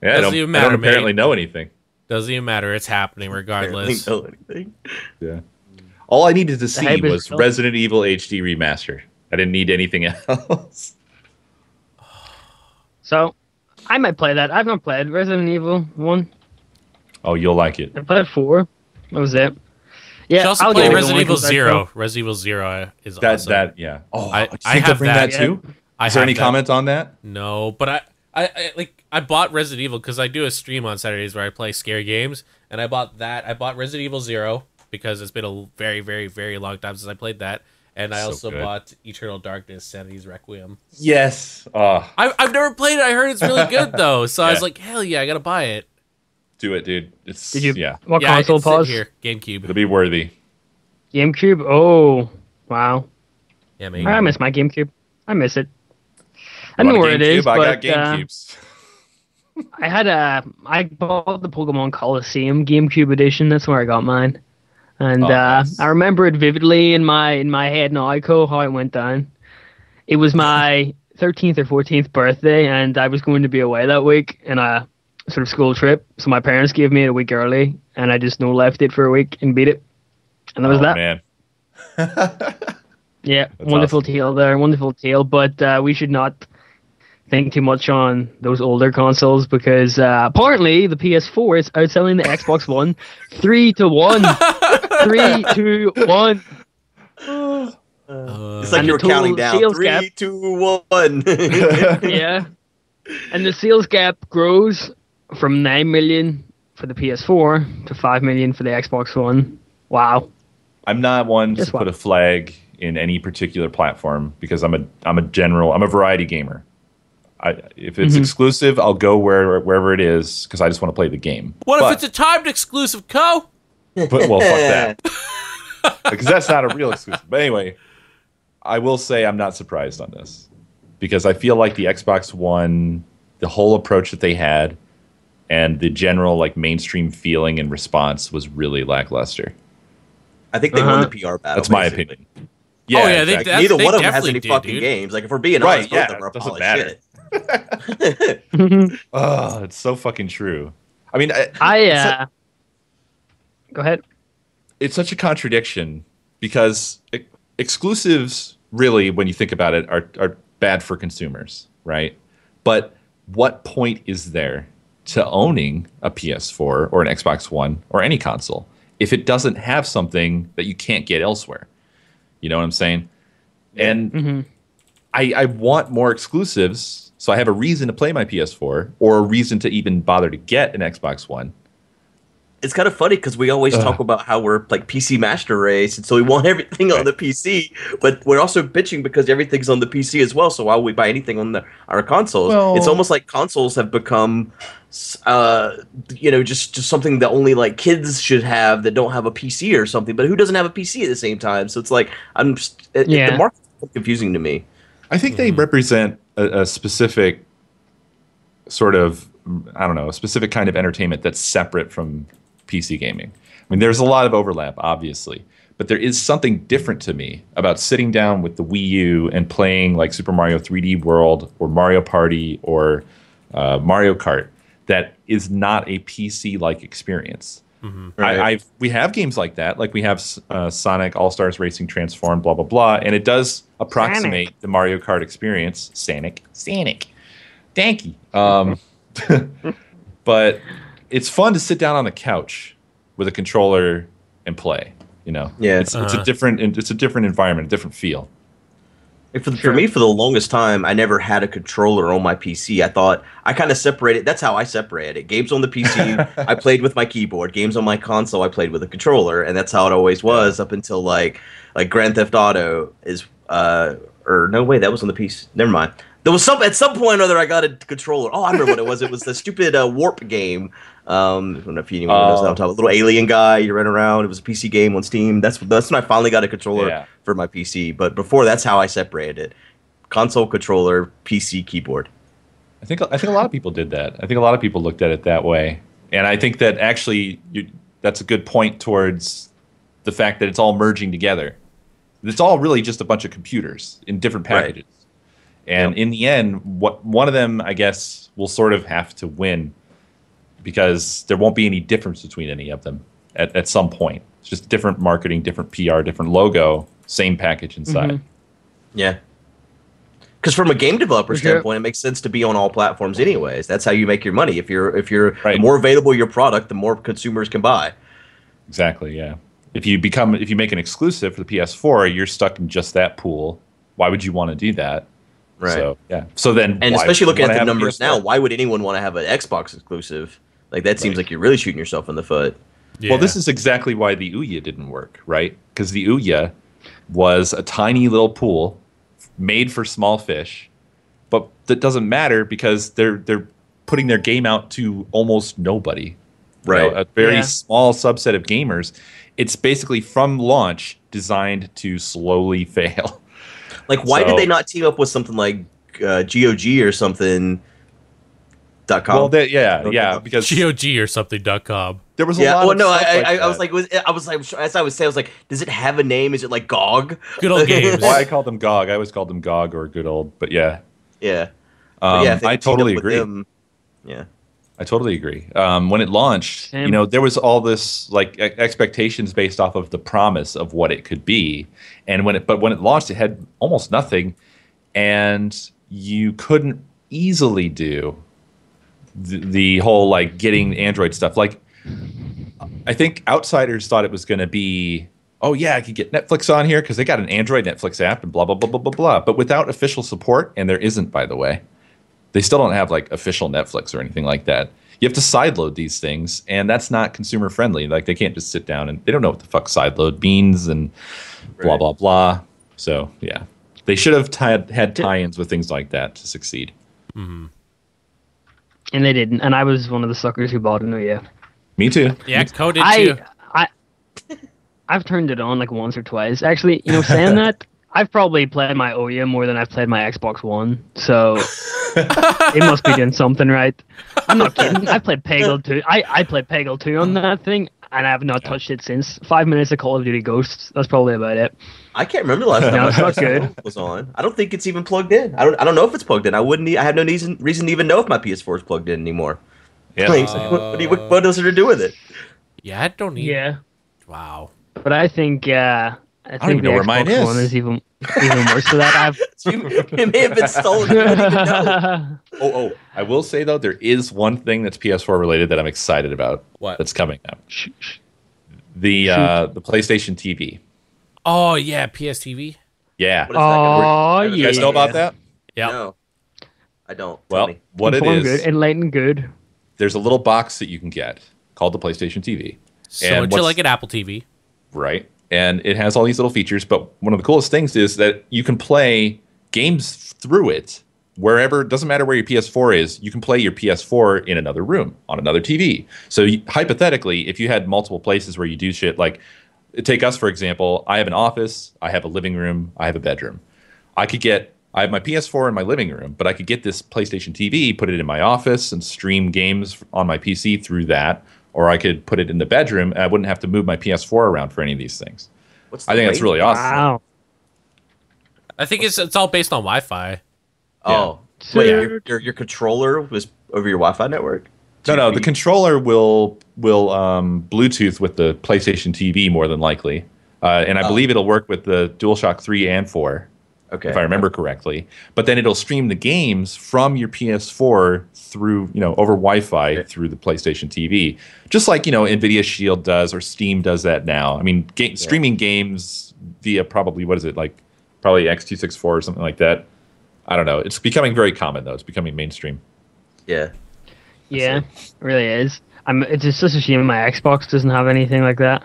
yeah, Doesn't don't, even I don't matter, apparently mate. know anything. doesn't even matter. It's happening regardless. know anything. Yeah. All I needed to see was real. Resident Evil HD remaster. I didn't need anything [laughs] else. So, I might play that. I've not played Resident Evil 1. Oh, you'll like it. I played 4. That was it. Yeah, should also I'll play get it Resident when Evil it comes out, Zero. Resident Evil Zero is That awesome. that yeah. Oh, I- I think have bring that. that, too? I Is there any that. comment on that? No, but I, I, I like I bought Resident Evil because I do a stream on Saturdays where I play scary games, and I bought that. I bought Resident Evil Zero because it's been a very, very, very long time since I played that, and I So also good. bought Eternal Darkness: Sanity's Requiem. Yes. Uh, I, I've never played it. I heard it's really good [laughs] though, so I was like, hell yeah, I gotta buy it. Do it, dude. It's Did you? yeah. What yeah, console pause? here? GameCube. It'll be worthy. GameCube? Oh, wow. Yeah, man. I miss my GameCube. I miss it. I know want a where it is, I but got uh, I had a. I bought the Pokemon Colosseum GameCube edition. That's where I got mine. and Oh, uh, nice. I remember it vividly in my in my head now. Co how it went down. It was my [laughs] thirteenth or fourteenth birthday, and I was going to be away that week and a sort of school trip. So my parents gave me it a week early, and I just no left it for a week and beat it, and that was oh, that. man. Yeah, [laughs] That's wonderful awesome. tale there, wonderful tale. But uh, we should not think too much on those older consoles because uh, apparently the PS4 is outselling the Xbox [laughs] One three to one, three [laughs] to one. Uh, It's like you the were counting down. sales Three, gap. two, one. Yeah, and the sales gap grows from nine million for the PS4 to five million for the Xbox One. Wow. I'm not one Guess to what? put a flag in any particular platform because I'm a I'm a general I'm a variety gamer. I, if it's Mhm. exclusive, I'll go where wherever it is because I just want to play the game. what But- if it's a timed exclusive, Co? But well, fuck that. [laughs] because that's not a real exclusive. But anyway, I will say I'm not surprised on this because I feel like the Xbox One, the whole approach that they had, and the general like mainstream feeling and response was really lackluster. I think they Uh-huh. won the PR battle. That's my basically. opinion. oh yeah, they, exactly. Neither they one of them has any did, fucking dude. games. Like if we're being Right, honest, both yeah, of them are it doesn't polished matter. [laughs] [laughs] shit. Oh, it's so fucking true. I mean, I, I it's, uh, go ahead. it's such a contradiction because e- exclusives, really, when you think about it, are are bad for consumers, right? But what point is there to owning a PS4 or an Xbox One or any console if it doesn't have something that you can't get elsewhere? You know what I'm saying? And Mhm. I, I want more exclusives, so I have a reason to play my PS4 or a reason to even bother to get an Xbox One. It's kind of funny because we always Ugh. talk about how we're like PC master race, and so we want [laughs] everything on the PC, but we're also bitching because everything's on the PC as well. So why would we buy anything on the, our consoles? Well- it's almost like consoles have become, uh, you know, just just something that only like kids should have that don't have a PC or something. But who doesn't have a PC at the same time? So it's like I'm just, it, it- Yeah. the market's confusing to me. I think they represent a, a specific sort of, I don't know, a specific kind of entertainment that's separate from PC gaming. I mean, there's a lot of overlap, obviously, but there is something different to me about sitting down with the Wii U and playing like Super Mario 3D World or Mario Party or uh, Mario Kart that is not a PC like experience. Right. I, I've we have games like that, like we have uh, Sonic All Stars Racing Transform, blah blah blah, and it does approximate the Mario Kart experience. Sonic, Sonic, thank you. [laughs] Um, [laughs] but it's fun to sit down on the couch with a controller and play. You know, Yeah. it's, it's a Uh-huh. different it's a different environment, a different feel. Like, For, for me, for the longest time, I never had a controller on my PC. I thought I kind of separated. That's how I separated it. Games on the PC, [laughs] I played with my keyboard. Games on my console, I played with a controller, and that's how it always was up until like like Grand Theft Auto is. uh Or no way, that was on the PC. Never mind. There was some at some point or other I got a controller. Oh, I remember what it was. It was the stupid uh, Warp game. Um, I don't know if anyone knows Oh. what I'm talking about. Little alien guy you run around. It was a PC game on Steam. That's that's when I finally got a controller Yeah. for my PC. But before that's how I separated it: console controller, PC keyboard. I think I think a lot of people did that. I think a lot of people looked at it that way, and I think that actually you, that's a good point towards the fact that it's all merging together. It's all really just a bunch of computers in different Right. packages, and in the end, what one of them, I guess, will sort of have to win because there won't be any difference between any of them at, at some point. It's just different marketing, different PR, different logo, same package inside. Mhm. Yeah. Because from a game developer sure. standpoint, it makes sense to be on all platforms, anyways. That's how you make your money. If you're if you're Right. the more available your product, the more consumers can buy. Exactly. Yeah. If you become if you make an exclusive for the PS4, you're stuck in just that pool. Why would you want to do that? Right. So yeah. So then, and why especially looking at the numbers now, why would anyone want to have an Xbox exclusive? Like that seems Right. like you're really shooting yourself in the foot. Well, this is exactly why the Ouya didn't work, right? Because the Ouya was a tiny little pool made for small fish, but that doesn't matter because they're they're putting their game out to almost nobody. You know, Right. a very Yeah. small subset of gamers. It's basically from launch designed to slowly [laughs] fail. Like, why So- did they not team up with something like uh, GOG or something dot com. Well, that, yeah, yeah, because GOG or something dot com. there was a yeah. lot. Well, of no, I, stuff I, like I was like, was, I was like, as I was saying, I was like, does it have a name? Is it like GOG? Good old [laughs] games. why I called them GOG. I always called them GOG or good old. But yeah, Yeah. But um, yeah, if I could team up totally agree. them- yeah. I totally agree. Um, when it launched, Same. you know, there was all this like e- expectations based off of the promise of what it could be, and when it but when it launched, it had almost nothing, and you couldn't easily do the, the whole like getting Android stuff. Like, I think outsiders thought it was going to be. Oh yeah, I could get Netflix on here because they got an Android Netflix app and blah blah blah blah blah blah. But without official support, and there isn't, by the way they still don't have like official Netflix or anything like that. You have to sideload these things, and that's not consumer friendly. Like they can't just sit down and they don't know what the fuck sideload means and blah Right. blah blah. So yeah, they should have tied, had tie-ins with things like that to succeed. Mm-hmm. And they didn't. And I was one of the suckers who bought it. No, yeah. Me too. Yeah, Co did I, too. I, I've turned it on like once or twice. Actually, you know, saying [laughs] that, I've probably played my Ouya more than I've played my Xbox One. So [laughs] it must be doing something right. I'm not kidding. I played Peggle 2. I, I played Peggle 2 on that thing, and I have not touched it since. Five minutes of Call of Duty Ghosts. That's probably about it. I can't remember the last time No, it's not good. was on. I don't think it's even plugged in. I don't. I don't know if it's plugged in. I wouldn't. I have no reason reason to even know if my PS4 is plugged in anymore. Yeah. Like, what, what, do you, what, what else is to do with it? Yeah, I don't need. Yeah. Wow. But I think, uh, I think even the know where Xbox mine is. One is even, even worse for that. I've. [laughs] You- it may have been stolen. You wouldn't even know. [laughs] Oh, oh, I will say though, there is one thing that's PS4 related that I'm excited about. What? That's coming up. The uh, the PlayStation TV. Oh yeah, PSTV. Yeah. What is that gonna Oh, be? You guys know about that? Yeah. No, I don't. Tell Well, me. what it Informed is, good, enlightened good. there's a little box that you can get called the PlayStation TV. So And much what's- like an Apple TV. right? And it has all these little features, but one of the coolest things is that you can play games through it wherever. Doesn't matter where your PS4 is. You can play your PS4 in another room on another TV. So you, hypothetically, if you had multiple places where you do shit, like take us for example, I have an office, I have a living room, I have a bedroom. I could get. I have my PS4 in my living room, but I could get this PlayStation TV, put it in my office, and stream games on my PC through that. Or I could put it in the bedroom, and I wouldn't have to move my PS4 around for any of these things. What's I the think that's really awesome. Wow. I think it's it's all based on Wi-Fi. Oh, So- wait, your, your your controller was over your Wi-Fi network? No, no, the controller will will um, Bluetooth with the PlayStation TV more than likely, uh, and I Oh. believe it'll work with the DualShock 3 and 4, Okay. if I remember correctly. But then it'll stream the games from your PS4 through, you know, over Wi-Fi Okay. through the PlayStation TV, just like you know Nvidia Shield does or Steam does that now. I mean, ga- streaming games via probably what is it like, probably X264 or something like that. I don't know. It's becoming very common though. It's becoming mainstream. Yeah. Yeah, it really is. I'm. It's just such a shame my Xbox doesn't have anything like that.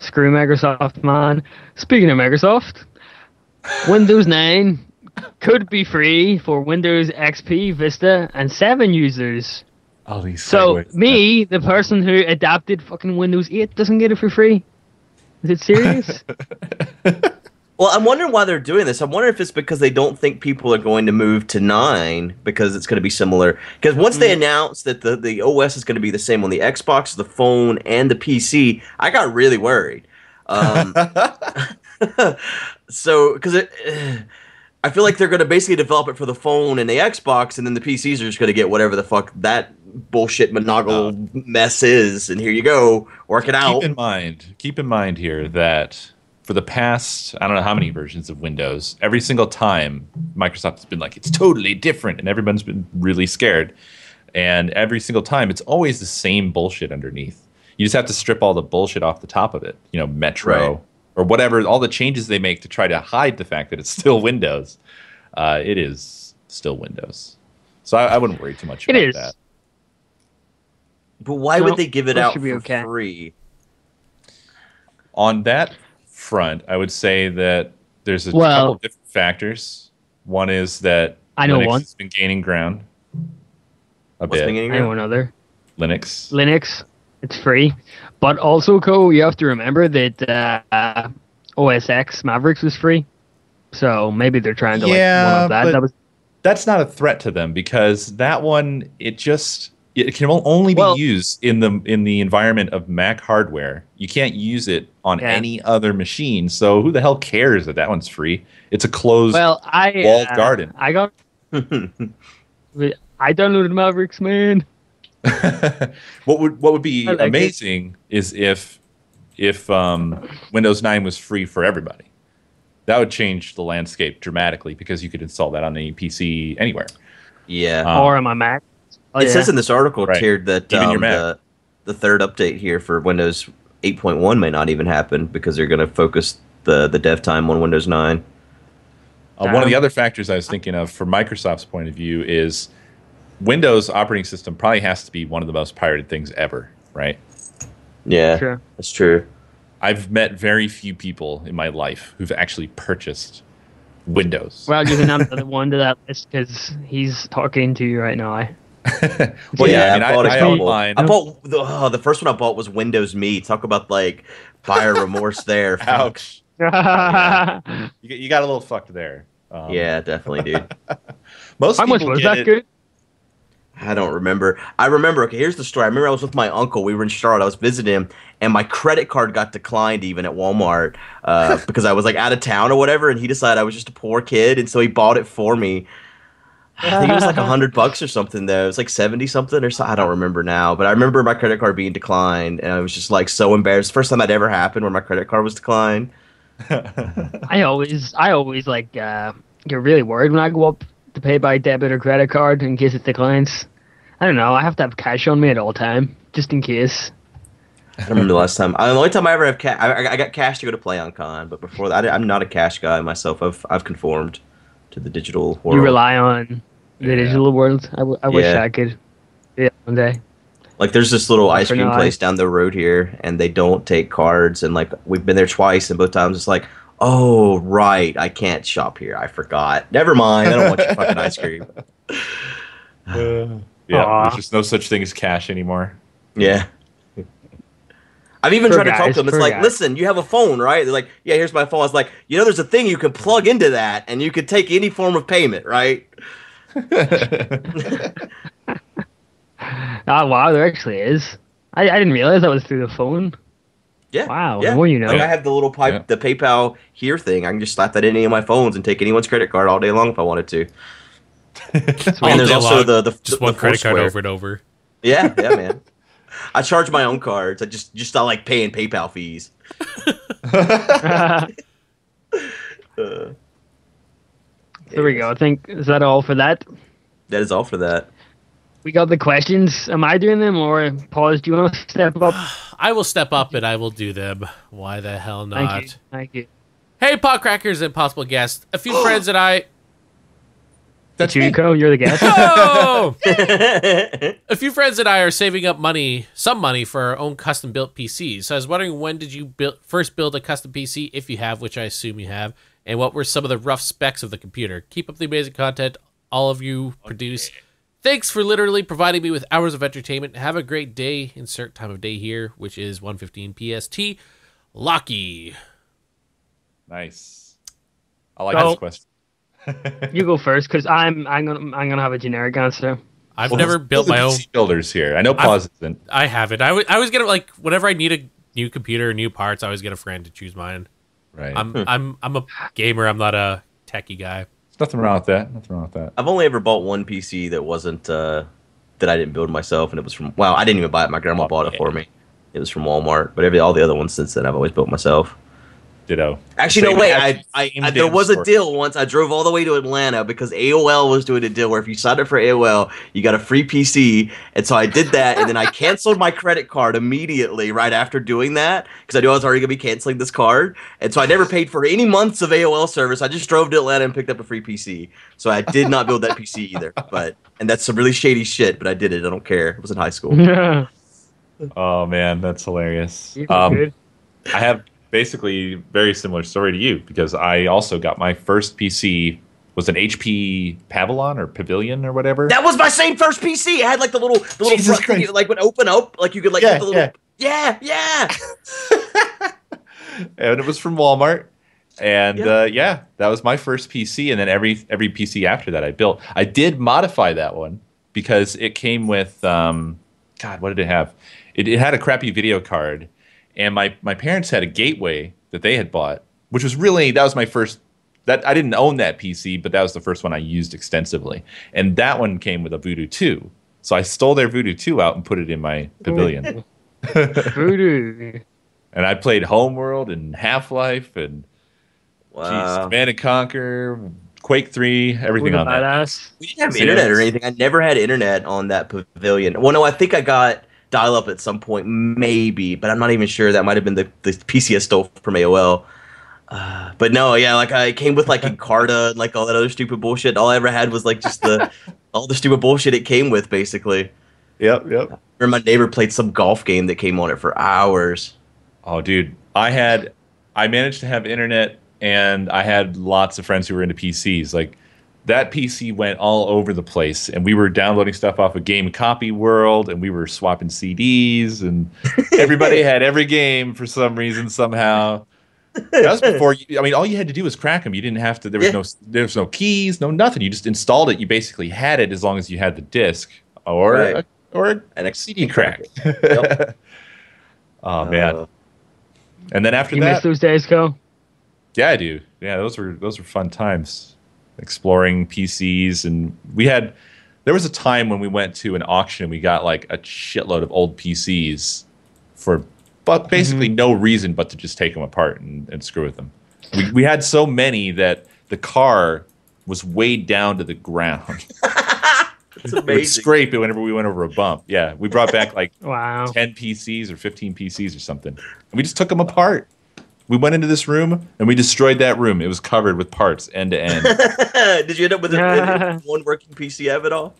Screw Microsoft, man. Speaking of Microsoft, Windows 9 could be free for Windows XP, Vista, and 7 users. All these So me, the person who adapted fucking Windows 8, doesn't get it for free. Is it serious? [laughs] Well, I'm wondering why they're doing this. I'm wondering if it's because they don't think people are going to move to nine because it's going to be similar. Because once they announced that the, the OS is going to be the same on the Xbox, the phone, and the PC, I got really worried. Um, [laughs] [laughs] so, because it. [sighs] I feel like they're going to basically develop it for the phone and the Xbox, and then the PCs are just going to get whatever the fuck that bullshit monogle uh, mess is. And here you go, work it out. keep in mind keep in mind here that for the past i don't know how many versions of windows every single time microsoft has been like it's totally different and everyone's been really scared and every single time it's always the same bullshit underneath you just have to strip all the bullshit off the top of it you know metro Right. Or whatever all the changes they make to try to hide the fact that it's still [laughs] windows uh, it is still windows so I, I wouldn't worry too much It about is. that But why No, would they give it out for okay. free? on that front, I would say that there's a Well- couple of different factors. One is that I know Linux one. has been gaining ground a What's bit. been I know another. Linux. Linux, it's free. But also, Co, you have to remember that uh, OS X Mavericks was free. So maybe they're trying to like Yeah, one of that. but- That was that's not a threat to them because that one it just it can only be Well- used in the in the environment of Mac hardware. You can't use it on Yeah. any other machine. So who the hell cares that that one's free? It's a closed. Well, I Walled uh, garden. I got. [laughs] I downloaded Mavericks, man. What would what would be like amazing is if if um, Windows 9 was free for everybody. That would change the landscape dramatically because you could install that on any PC anywhere. Yeah. Um, or on my Mac. Oh, it yeah. says in this article, Right. Tiered, that Even your um, Mac. the, the third update here for Windows 8.1 may not even happen because they're going to focus the, the dev time on Windows 9. Uh, one of the Um, other factors I was thinking of from Microsoft's point of view is Windows operating system probably has to be one of the most pirated things ever, right? Yeah, Sure. that's true. I've met very few people in my life who've actually purchased Windows. Well, you can [laughs] add another one to that list because he's talking to you right now. [laughs] well, yeah, Yeah, I mean, I I, bought a I, couple. own mine. I bought the, oh, the first one I bought was Windows Me. Talk about like buyer remorse there. [laughs] Ouch. How You, got- you got a little fucked there. Um, Yeah, definitely, dude. Most How much people was that it- good? I don't remember. I remember. Okay, here's the story. I remember I was with my uncle. We were in Charlotte. I was visiting him, and my credit card got declined even at Walmart uh, [laughs] because I was like out of town or whatever. And he decided I was just a poor kid, and so he bought it for me. I think it was like a [laughs] hundred bucks or something though. It was like seventy something or so. I don't remember now, but I remember my credit card being declined, and I was just like so embarrassed. First time that ever happened where my credit card was declined. [laughs] I always, I always like uh, get really worried when I go up to pay by debit or credit card in case it declines. I don't know. I have to have cash on me at all time just in case. I don't remember the last time. I, the only time I ever have cash, I, I got cash to go to PlayOnCon, but before that, I, am not a cash guy myself. I've I've conformed to the digital world. You rely on the Yeah. digital world. I, w- I wish I could. Yeah, one day. Like there's this little ice cream place down the road here, and they don't take cards. And like we've been there twice, and both times it's like, oh right, I can't shop here. I forgot. Never mind. I don't want your fucking ice cream. [laughs] Yeah, Aw. there's just no such thing as cash anymore. Yeah. I've even Poor tried to talk to them. It's like, guys. listen, you have a phone, right? They're like, yeah, here's my phone. I was like, you know, there's a thing you can plug into that, and you can take any form of payment, right? Oh [laughs] wow, there actually is. I, I didn't realize that was through the phone. Yeah. Wow, Yeah. the more you know. Like I have the little pipe, Yeah. the PayPal here thing. I can just slap that in any of my phones and take anyone's credit card all day long if I wanted to. [laughs] And there's also long, the the Just the one credit card Foursquare. over and over. Yeah, yeah, [laughs] man. I charge my own cards. I just just I like paying PayPal fees. [laughs] Uh, there we go. I think is that all for that? that is all for that. We got the questions. Am I doing them or pause? Do you want to step up? [sighs] I will step up and I will do them. Why the hell not? Thank you. Thank you. Hey, Podcrackers and possible guests. A few [gasps] friends and I. That's me. Chirico, you're the guest. [laughs] Oh! [laughs] a few friends and I are saving up money, some money, for our own custom built PCs. So I was wondering when did you build, first build a custom PC, if you have, which I assume you have, and what were some of the rough specs of the computer? Keep up the amazing content all of you produce. Thanks for literally providing me with hours of entertainment. Have a great day. Insert time of day here, which is 1:15 PST. Locky. Nice. I like So- this question. [laughs] you go first because I'm I'm gonna I'm gonna have a generic answer. I've Well, never built my own. PC builders here. I know Pause isn't. I haven't. I wa- I always get like whenever I need a new computer, new parts. I always get a friend to choose mine. Right. I'm [laughs] I'm I'm a gamer. I'm not a techie guy. Nothing wrong with that. Nothing wrong with that. I've only ever bought one PC that wasn't uh, that I didn't build myself, and it was from well, I didn't even buy it. My grandma bought it for me. It was from Walmart, but every all the other ones since then I've always built myself. Ditto. Actually, Same- no way. I, I, I there damn was a deal once. I drove all the way to Atlanta because AOL was doing a deal where if you signed up for AOL, you got a free PC. And so I did that, and then I canceled my credit card immediately right after doing that because I knew I was already gonna be canceling this card. And so I never paid for any months of AOL service. I just drove to Atlanta and picked up a free PC. So I did not build that PC either. But and that's some really shady shit. But I did it. I don't care. It was in high school. You're [laughs] Oh man, that's hilarious. Um. I have basically very similar story to you because I also got my first PC was an HP Pavilion or Pavilion or whatever. That was my same first PC. It had like the little, the little Jesus front thing, Christ. like would open up, like you could like Yeah, put the little, yeah, yeah. [laughs] and it was from Walmart. And Yeah. uh, yeah, that was my first PC, and then every every PC after that I built. I did modify that one because it came with um, God, what did it have? It, it had a crappy video card, and my my parents had a gateway that they had bought, which was really that was my first. That I didn't own that PC, but that was the first one I used extensively, and that one came with a Voodoo 2. So I stole their Voodoo 2 out and put it in my pavilion, mm. [laughs] Voodoo. and I played Homeworld and Half Life and Wow. Jeez, Command and Conquer, Quake Three, everything on that. badass. We didn't have internet or anything. I never had internet on that pavilion. Well, no, I think I got dial up at some point, maybe, but I'm not even sure. That might have been the, the PC I stole from AOL. Uh, but no, yeah, like I came with like Encarta and like all that other stupid bullshit. All I ever had was like just the [laughs] all the stupid bullshit it came with, basically. Yep, yep. Or my neighbor played some golf game that came on it for hours. Oh, dude, I had, I managed to have internet, and I had lots of friends who were into PCs. Like that PC went all over the place, and we were downloading stuff off of Game Copy World, and we were swapping CDs, and [laughs] everybody had every game for some reason somehow. That was before. You, I mean, all you had to do was crack them. You didn't have to. There was Yeah. no. There was no keys, no nothing. You just installed it. You basically had it as long as you had the disc or Right. a, or a And a CD crack. Yep. [laughs] oh man! Uh, and then after You that, miss those days, Co? yeah, I do. Yeah, those were those were fun times, exploring PCs, and we had. There was a time when we went to an auction and we got like a shitload of old PCs for, but basically mm-hmm. no reason but to just take them apart and, and screw with them. We we had so many that the car was weighed down to the ground. [laughs] it's It would scrape it whenever we went over a bump. Yeah, we brought back like [laughs] Wow. 10 PCs or 15 PCs or something. And we just took them apart. We went into this room and we destroyed that room. It was covered with parts end to end. [laughs] Did you end up with a, [laughs] one working PC at all?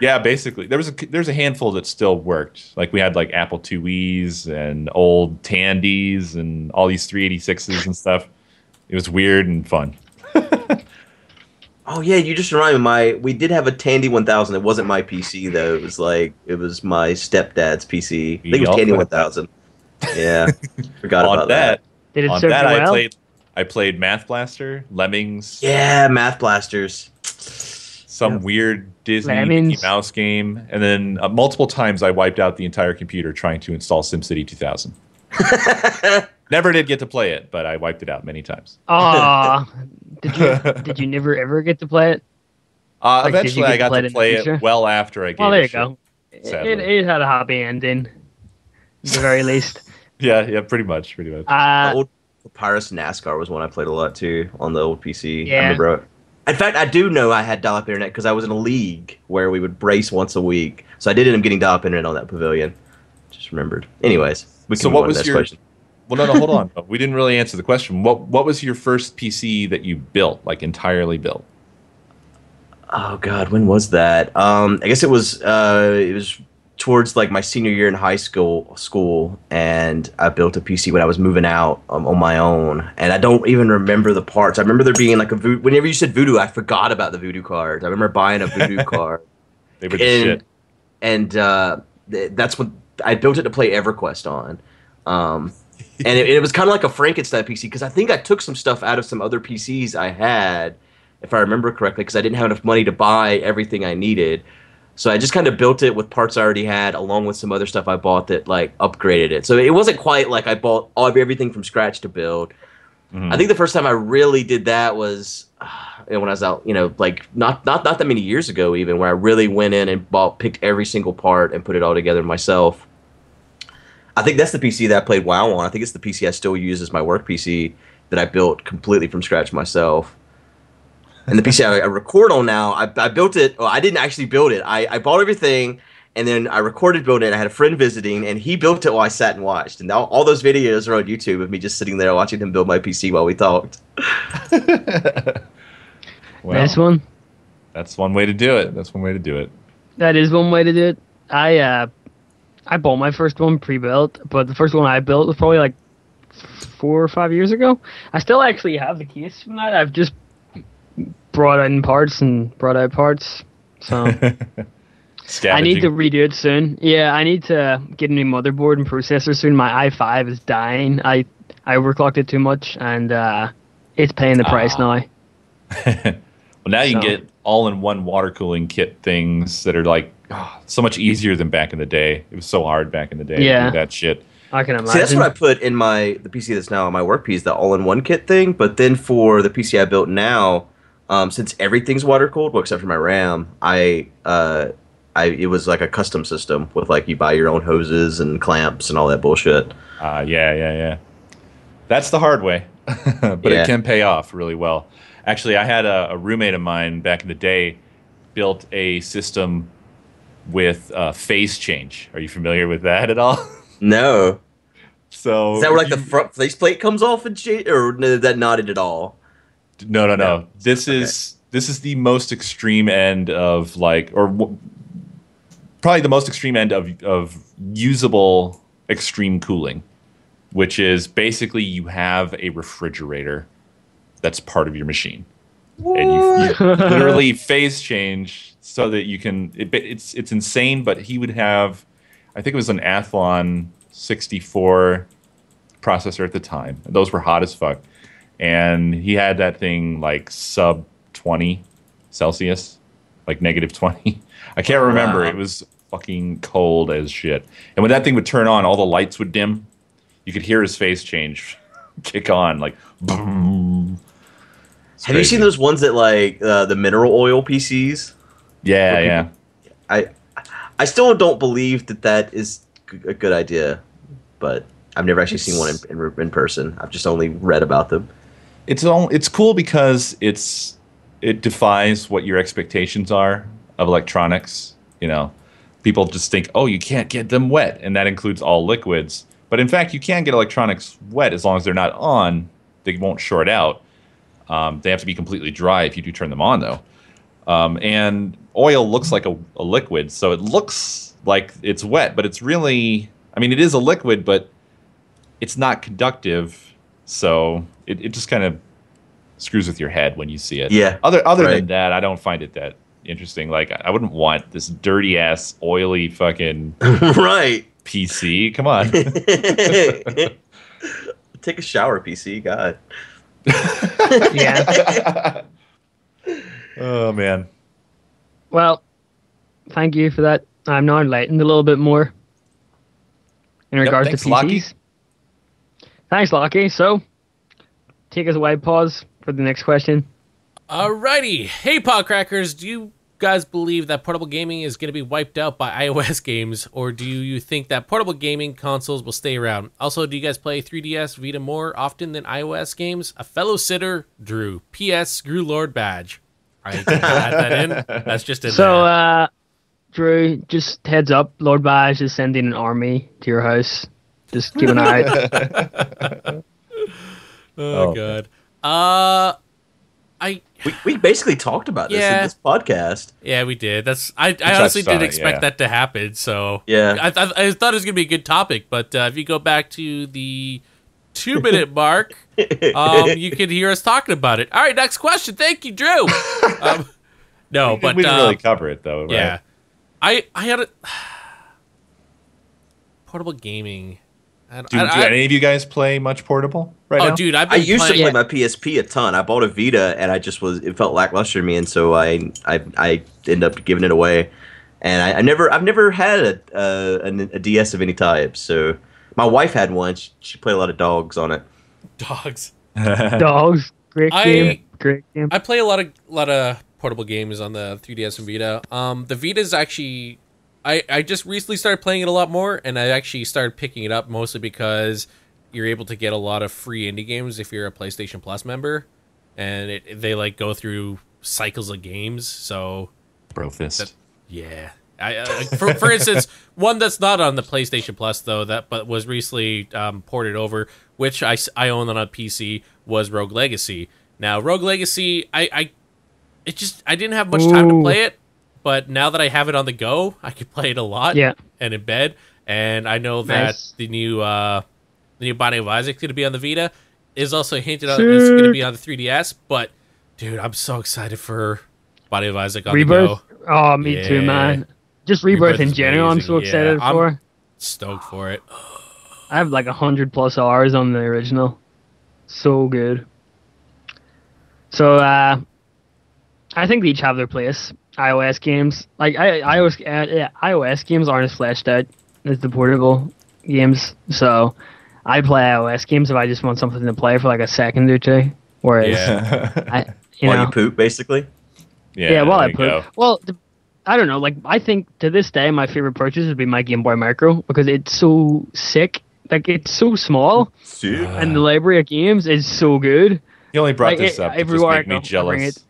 yeah, basically. There was a there's a handful that still worked. Like we had like Apple IIe's and old Tandies and all these 386s and stuff. It was weird and fun. [laughs] Oh yeah, you just reminded me. My we did have a Tandy 1000. It wasn't my PC though. It was like it was my stepdad's PC. I think it was Tandy 1000. Yeah, forgot about that, that. Did it on serve that you I played I played Math Blaster, Lemmings, Yeah, Math Blasters. some Yeah. weird Disney Lemmings. Mickey Mouse game, and then uh, multiple times I wiped out the entire computer trying to install SimCity 2000. [laughs] Never did get to play it, but I wiped it out many times. Aw. [laughs] did you did you never ever get to play it? Uh, Like, eventually, get I to got play to play future? it well after I gave Well, there you shit. go. It, it, it had a happy ending, at the very [laughs] least. Yeah, yeah, pretty much, pretty much. The Uh, old Papyrus NASCAR was one I played a lot too on the old PC. Yeah. I remember. it. In fact, I do know I had dial-up internet because I was in a league where we would brace once a week. So I did end up getting dial-up internet on that pavilion. Just remembered. Anyways, we can So move what on was the your- question. Well, no, no, hold on. [laughs] We didn't really answer the question. What What was your first PC that you built, like entirely built? Oh God, when was that? Um, I guess it was uh, it was towards like my senior year in high school school, and I built a PC when I was moving out um, on my own, and I don't even remember the parts. I remember there being like a vo- whenever you said Voodoo, I forgot about the Voodoo card. I remember buying a Voodoo [laughs] card, They were the and shit. and uh, th- that's what I built it to play EverQuest on. Um, and it, it was kind of like a Frankenstein PC because I think I took some stuff out of some other PCs I had, if I remember correctly, because I didn't have enough money to buy everything I needed. So I just kind of built it with parts I already had, along with some other stuff I bought that like upgraded it. So it wasn't quite like I bought all everything from scratch to build. Mhm. I think the first time I really did that was uh, when I was out, you know, like not not not that many years ago, even where I really went in and bought picked every single part and put it all together myself. I think that's the PC that I played WoW on. I think it's the PC I still use as my work PC that I built completely from scratch myself. And the PC I, I record on now, I, I built it. Well, I didn't actually build it. I, I bought everything and then I recorded building it. I had a friend visiting and he built it while I sat and watched. And now all those videos are on YouTube of me just sitting there watching him build my PC while we talked. [laughs] Well, Nice one. that's one way to do it. That's one way to do it. That is one way to do it. I uh, I bought my first one pre-built, but the first one I built was probably like four or five years ago. I still actually have the case from that. I've just brought in parts and brought out parts. So [laughs] I need to redo it soon. Yeah, I need to get a new motherboard and processor soon. My i5 is dying. I I overclocked it too much, and uh, It's paying the price Ah. now. [laughs] Well, now you can get all-in-one water cooling kit things that are like ah, so much easier than back in the day. It was so hard back in the day to Yeah. do that shit. I can imagine. See, that's what I put in my the PC that's now on my work piece, the all-in-one kit thing. But then for the PC I built now, um, since everything's water cooled, well, except for my RAM, I uh, I it was like a custom system with like you buy your own hoses and clamps and all that bullshit. Uh, yeah, yeah, yeah. That's the hard way, [laughs] but Yeah. it can pay off really well. Actually, I had a, a roommate of mine back in the day built a system with uh, phase change. Are you familiar with that at all? [laughs] No, so is that where like the you- front faceplate comes off and shit, or no, that not it at all? No, no, no. No. This is this is the most extreme end of like, or w- probably the most extreme end of of usable extreme cooling, which is basically you have a refrigerator that's part of your machine, and you, you [laughs] literally phase change so that you can. It, it's it's insane, but he would have, I think it was an Athlon 64 processor at the time. Those were hot as fuck and he had that thing like sub 20 Celsius, like negative 20. [laughs] I can't remember. Wow. It was fucking cold as shit. And when that thing would turn on, all the lights would dim. You could hear his face change, [laughs] kick on, like boom. It's Have you seen those ones that like uh, the mineral oil PCs? Yeah, where yeah. I I still don't believe that that is a good idea, but I've never actually seen one in, in, in person. I've just only read about them. It's all, it's cool because it's it defies what your expectations are of electronics. You know, people just think, oh, you can't get them wet, and that includes all liquids. But in fact, you can get electronics wet as long as they're not on. They won't short out. Um, they have to be completely dry if you do turn them on, though. Um, and oil looks like a, a liquid, so it looks like it's wet, but it's really, I mean, it is a liquid, but it's not conductive, so it, it just kind of screws with your head when you see it. Yeah, Other other than that, I don't find it that interesting. Like I wouldn't want this dirty ass, oily fucking [laughs] right. PC. Come on. [laughs] [laughs] Take a shower, PC. God. yeah. oh man. Well, thank you for that. I'm now enlightened a little bit more in regards thanks, to PCs. Lockie. Thanks, Lockie. So, take us away. Pause for the next question. Alrighty. Hey, Podcrackers, do you guys believe that portable gaming is going to be wiped out by [laughs] iOS games, or do you think that portable gaming consoles will stay around? Also, do you guys play 3DS Vita more often than iOS games? A fellow sitter, Drew. P.S. Screw Lord Badge. I add that in. That's just in So, uh, Drew, just heads up. Lord Bash is sending an army to your house. Just keep an eye out. [laughs] oh, oh. God. Uh, I We, we basically talked about this Yeah. in this podcast. yeah, we did. That's I. I honestly didn't it, expect yeah. that to happen. So Yeah. I, I, I thought it was gonna be a good topic, but uh, if you go back to the two minute [laughs] mark, um, you can hear us talking about it. All right, next question. Thank you, Drew. [laughs] Um, no, but we didn't uh, really cover it though. Right? yeah, I I had a [sighs] portable gaming. I, Do, I- do I- any of you guys play much portable right oh, now? dude, I've I been used to playing, play my PSP a ton. I bought a Vita, and I just was it felt lackluster to me, and so I I I ended up giving it away. And I, I never I've never had a, a a DS of any type. So my wife had one. She, she played a lot of dogs on it. dogs. [laughs] Dogs. Great I- game. Great game. I play a lot of lot of portable games on the 3DS and Vita. Um, the Vita is actually, I I just recently started playing it a lot more, and I actually started picking it up mostly because you're able to get a lot of free indie games if you're a PlayStation Plus member, and it, they like go through cycles of games. So Brofist. yeah. I, uh, for, for instance, [laughs] one that's not on the PlayStation Plus though, that but was recently um, ported over, which I, I own on a PC, was Rogue Legacy. Now, Rogue Legacy, I, I it just I didn't have much time to play it, but now that I have it on the go, I can [laughs] play it a lot. Yeah. and in bed, and I know that Nice. the new uh, the new Binding of Isaac going to be on the Vita is also hinted at it's going to be on the 3DS. But dude, I'm so excited for Binding of Isaac on the go. Oh, me too, man. Just Rebirth, Rebirth in is general, I'm so amazing. Yeah, excited I'm- for. Stoked for it. I have like a hundred plus hours on the original. So good. So uh, I think they each have their place. iOS games, like I, iOS, uh, yeah, iOS games aren't as fleshed out as the portable games. So I play iOS games if I just want something to play for like a second or two. Whereas Yeah. I, [laughs] you While know, you poop, basically. Yeah, yeah, well, I poop. go. well. The, I don't know. Like, I think to this day, my favorite purchase would be my Game Boy Micro because it's so sick. Like, it's so small, Suit. and the library of games is so good. You only brought Like, this it- up to just I make me go, jealous.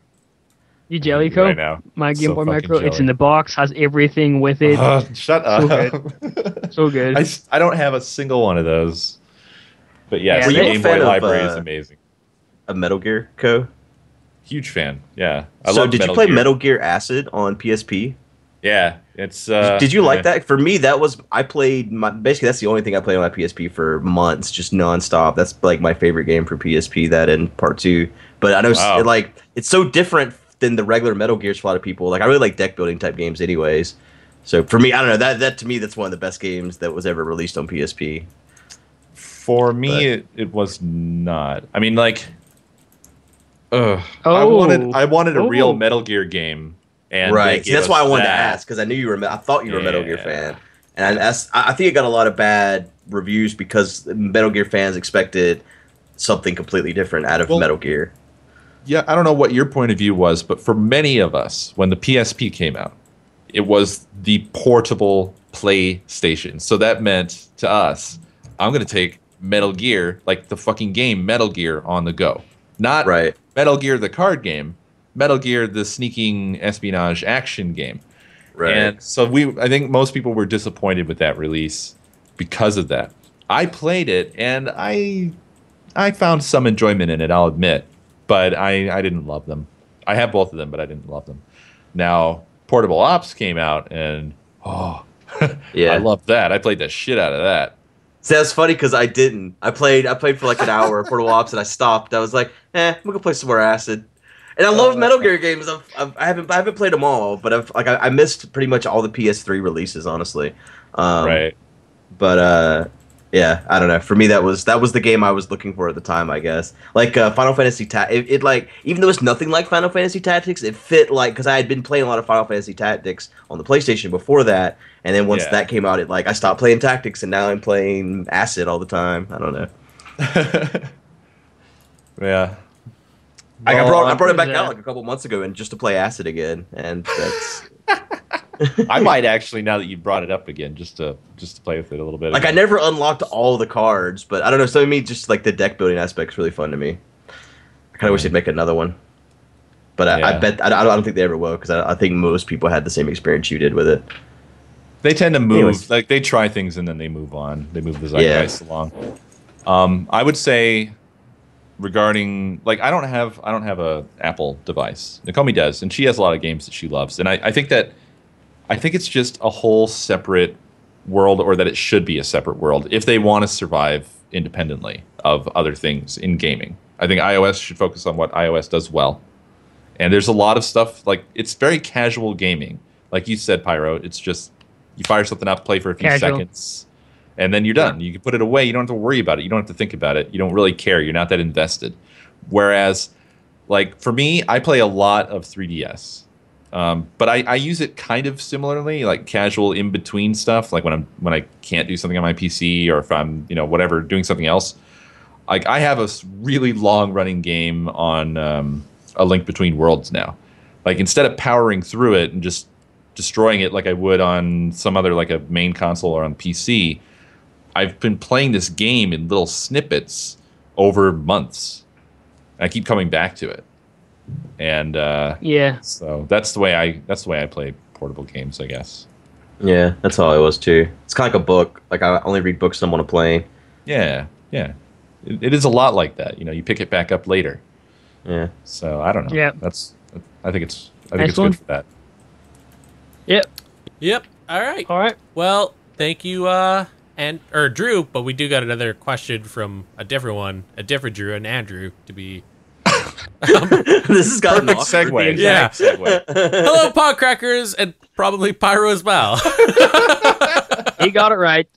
It. You Jellyco, Right now. my Game So Boy fucking Micro. It's in the box, has everything with it. Uh, shut So up. [laughs] so good. I don't have a single one of those. But yes, Yeah, the a Game fan Boy of, library uh, is amazing. A Metal Gear Co. Huge fan. Yeah. I so love did Metal you play Gear. Metal Gear Acid on PSP? Yeah. It's uh did you like yeah. that? For me, that was I played my basically that's the only thing I played on my PSP for months, just nonstop. That's like my favorite game for PSP. That and Part Two. But I know s- Wow. like it's so different than the regular Metal Gears for a lot of people. Like I really like deck building type games, anyways. So for me, I don't know that that to me that's one of the best games that was ever released on PSP. For me But- it, it was not. I mean like Ugh. I Oh. wanted I wanted a real Oh. Metal Gear game. And right. See, that's why I us wanted to ask because I knew you were. I thought you were a Metal Gear fan, and I, that's- I I think it got a lot of bad reviews because Metal Gear fans expected something completely different out of Well- Metal Gear. Yeah, I don't know what your point of view was, but for many of us, when the PSP came out, it was the portable PlayStation. So that meant to us, I'm going to take Metal Gear, like the fucking game Metal Gear, on the go. Not Right. Metal Gear, the card game, Metal Gear, the sneaking espionage action game. Right. And so we, I think most people were disappointed with that release because of that. I played it and I, I found some enjoyment in it. I'll admit, but I, I didn't love them. I have both of them, but I didn't love them. Now, Portable Ops came out, and oh, [laughs] Yeah. I loved that. I played the shit out of that. See, that's funny because I didn't. I played. I played for like an hour of Portable Ops, and I stopped. I was like, "Eh, I'm gonna play some more Acid." And I love Metal Gear games. I've, I've, I haven't. I haven't played them all, but I've like I, I missed pretty much all the PS3 releases, honestly. Um, right? But uh, yeah, I don't know. For me, that was that was the game I was looking for at the time. I guess like uh, Final Fantasy. Ta- it, it like even though it's nothing like Final Fantasy Tactics, it fit like because I had been playing a lot of Final Fantasy Tactics on the PlayStation before that, and then once Yeah. that came out, it like I stopped playing Tactics, and now I'm playing Acid all the time. I don't know. [laughs] yeah. Like, I brought I brought it back Yeah. out like a couple months ago, and just to play Acid again, and that's [laughs] I might actually now that you brought it up again, just to just to play with it a little bit. like I never unlocked all the cards, but I don't know. Some of me just like the deck building aspect is really fun to me. I kind of wish they'd make another one, but I, I Yeah. bet I, I don't think they ever will because I, I think most people had the same experience you did with it. They tend to move. Anyways. Like they try things and then they move on. They move the Yeah. along. Um, I would say regarding like I don't have I don't have a Apple device. Nakomi does, and she has a lot of games that she loves. And I, I think that I think it's just a whole separate world, or that it should be a separate world if they want to survive independently of other things in gaming. I think iOS should focus on what iOS does well. And there's a lot of stuff like it's very casual gaming. Like you said, Pyro, it's just you fire something up, play for a few Casual. seconds, and then you're done. You can put it away. You don't have to worry about it. You don't have to think about it. You don't really care. You're not that invested. Whereas, like for me, I play a lot of 3DS, um, but I, I use it kind of similarly, like casual in between stuff. Like when I'm when I can't do something on my PC or if I'm you know whatever doing something else. Like I have a really long running game on um, a Link Between Worlds now. Like instead of powering through it and just destroying it like I would on some other like a main console or on PC, I've been playing this game in little snippets over months. I keep coming back to it, and uh, Yeah. so that's the way I that's the way I play portable games, I guess. Yeah, that's how it was too. It's kind of like a book. Like I only read books I'm on a plane. Yeah, yeah. It, it is a lot like that. You know, you pick it back up later. Yeah. So I don't know. Yeah. that's. I think it's. I think Nice it's one. good for that. Yep. Yep. All right. All right. Well, thank you, uh, and or Drew. But we do got another question from a different one, a different Drew, and Andrew to be. [laughs] this has gotten Perfect awkward. segue. Yeah. Perfect segue. [laughs] Hello, Podcrackers, and probably Pyro as well. He got it right.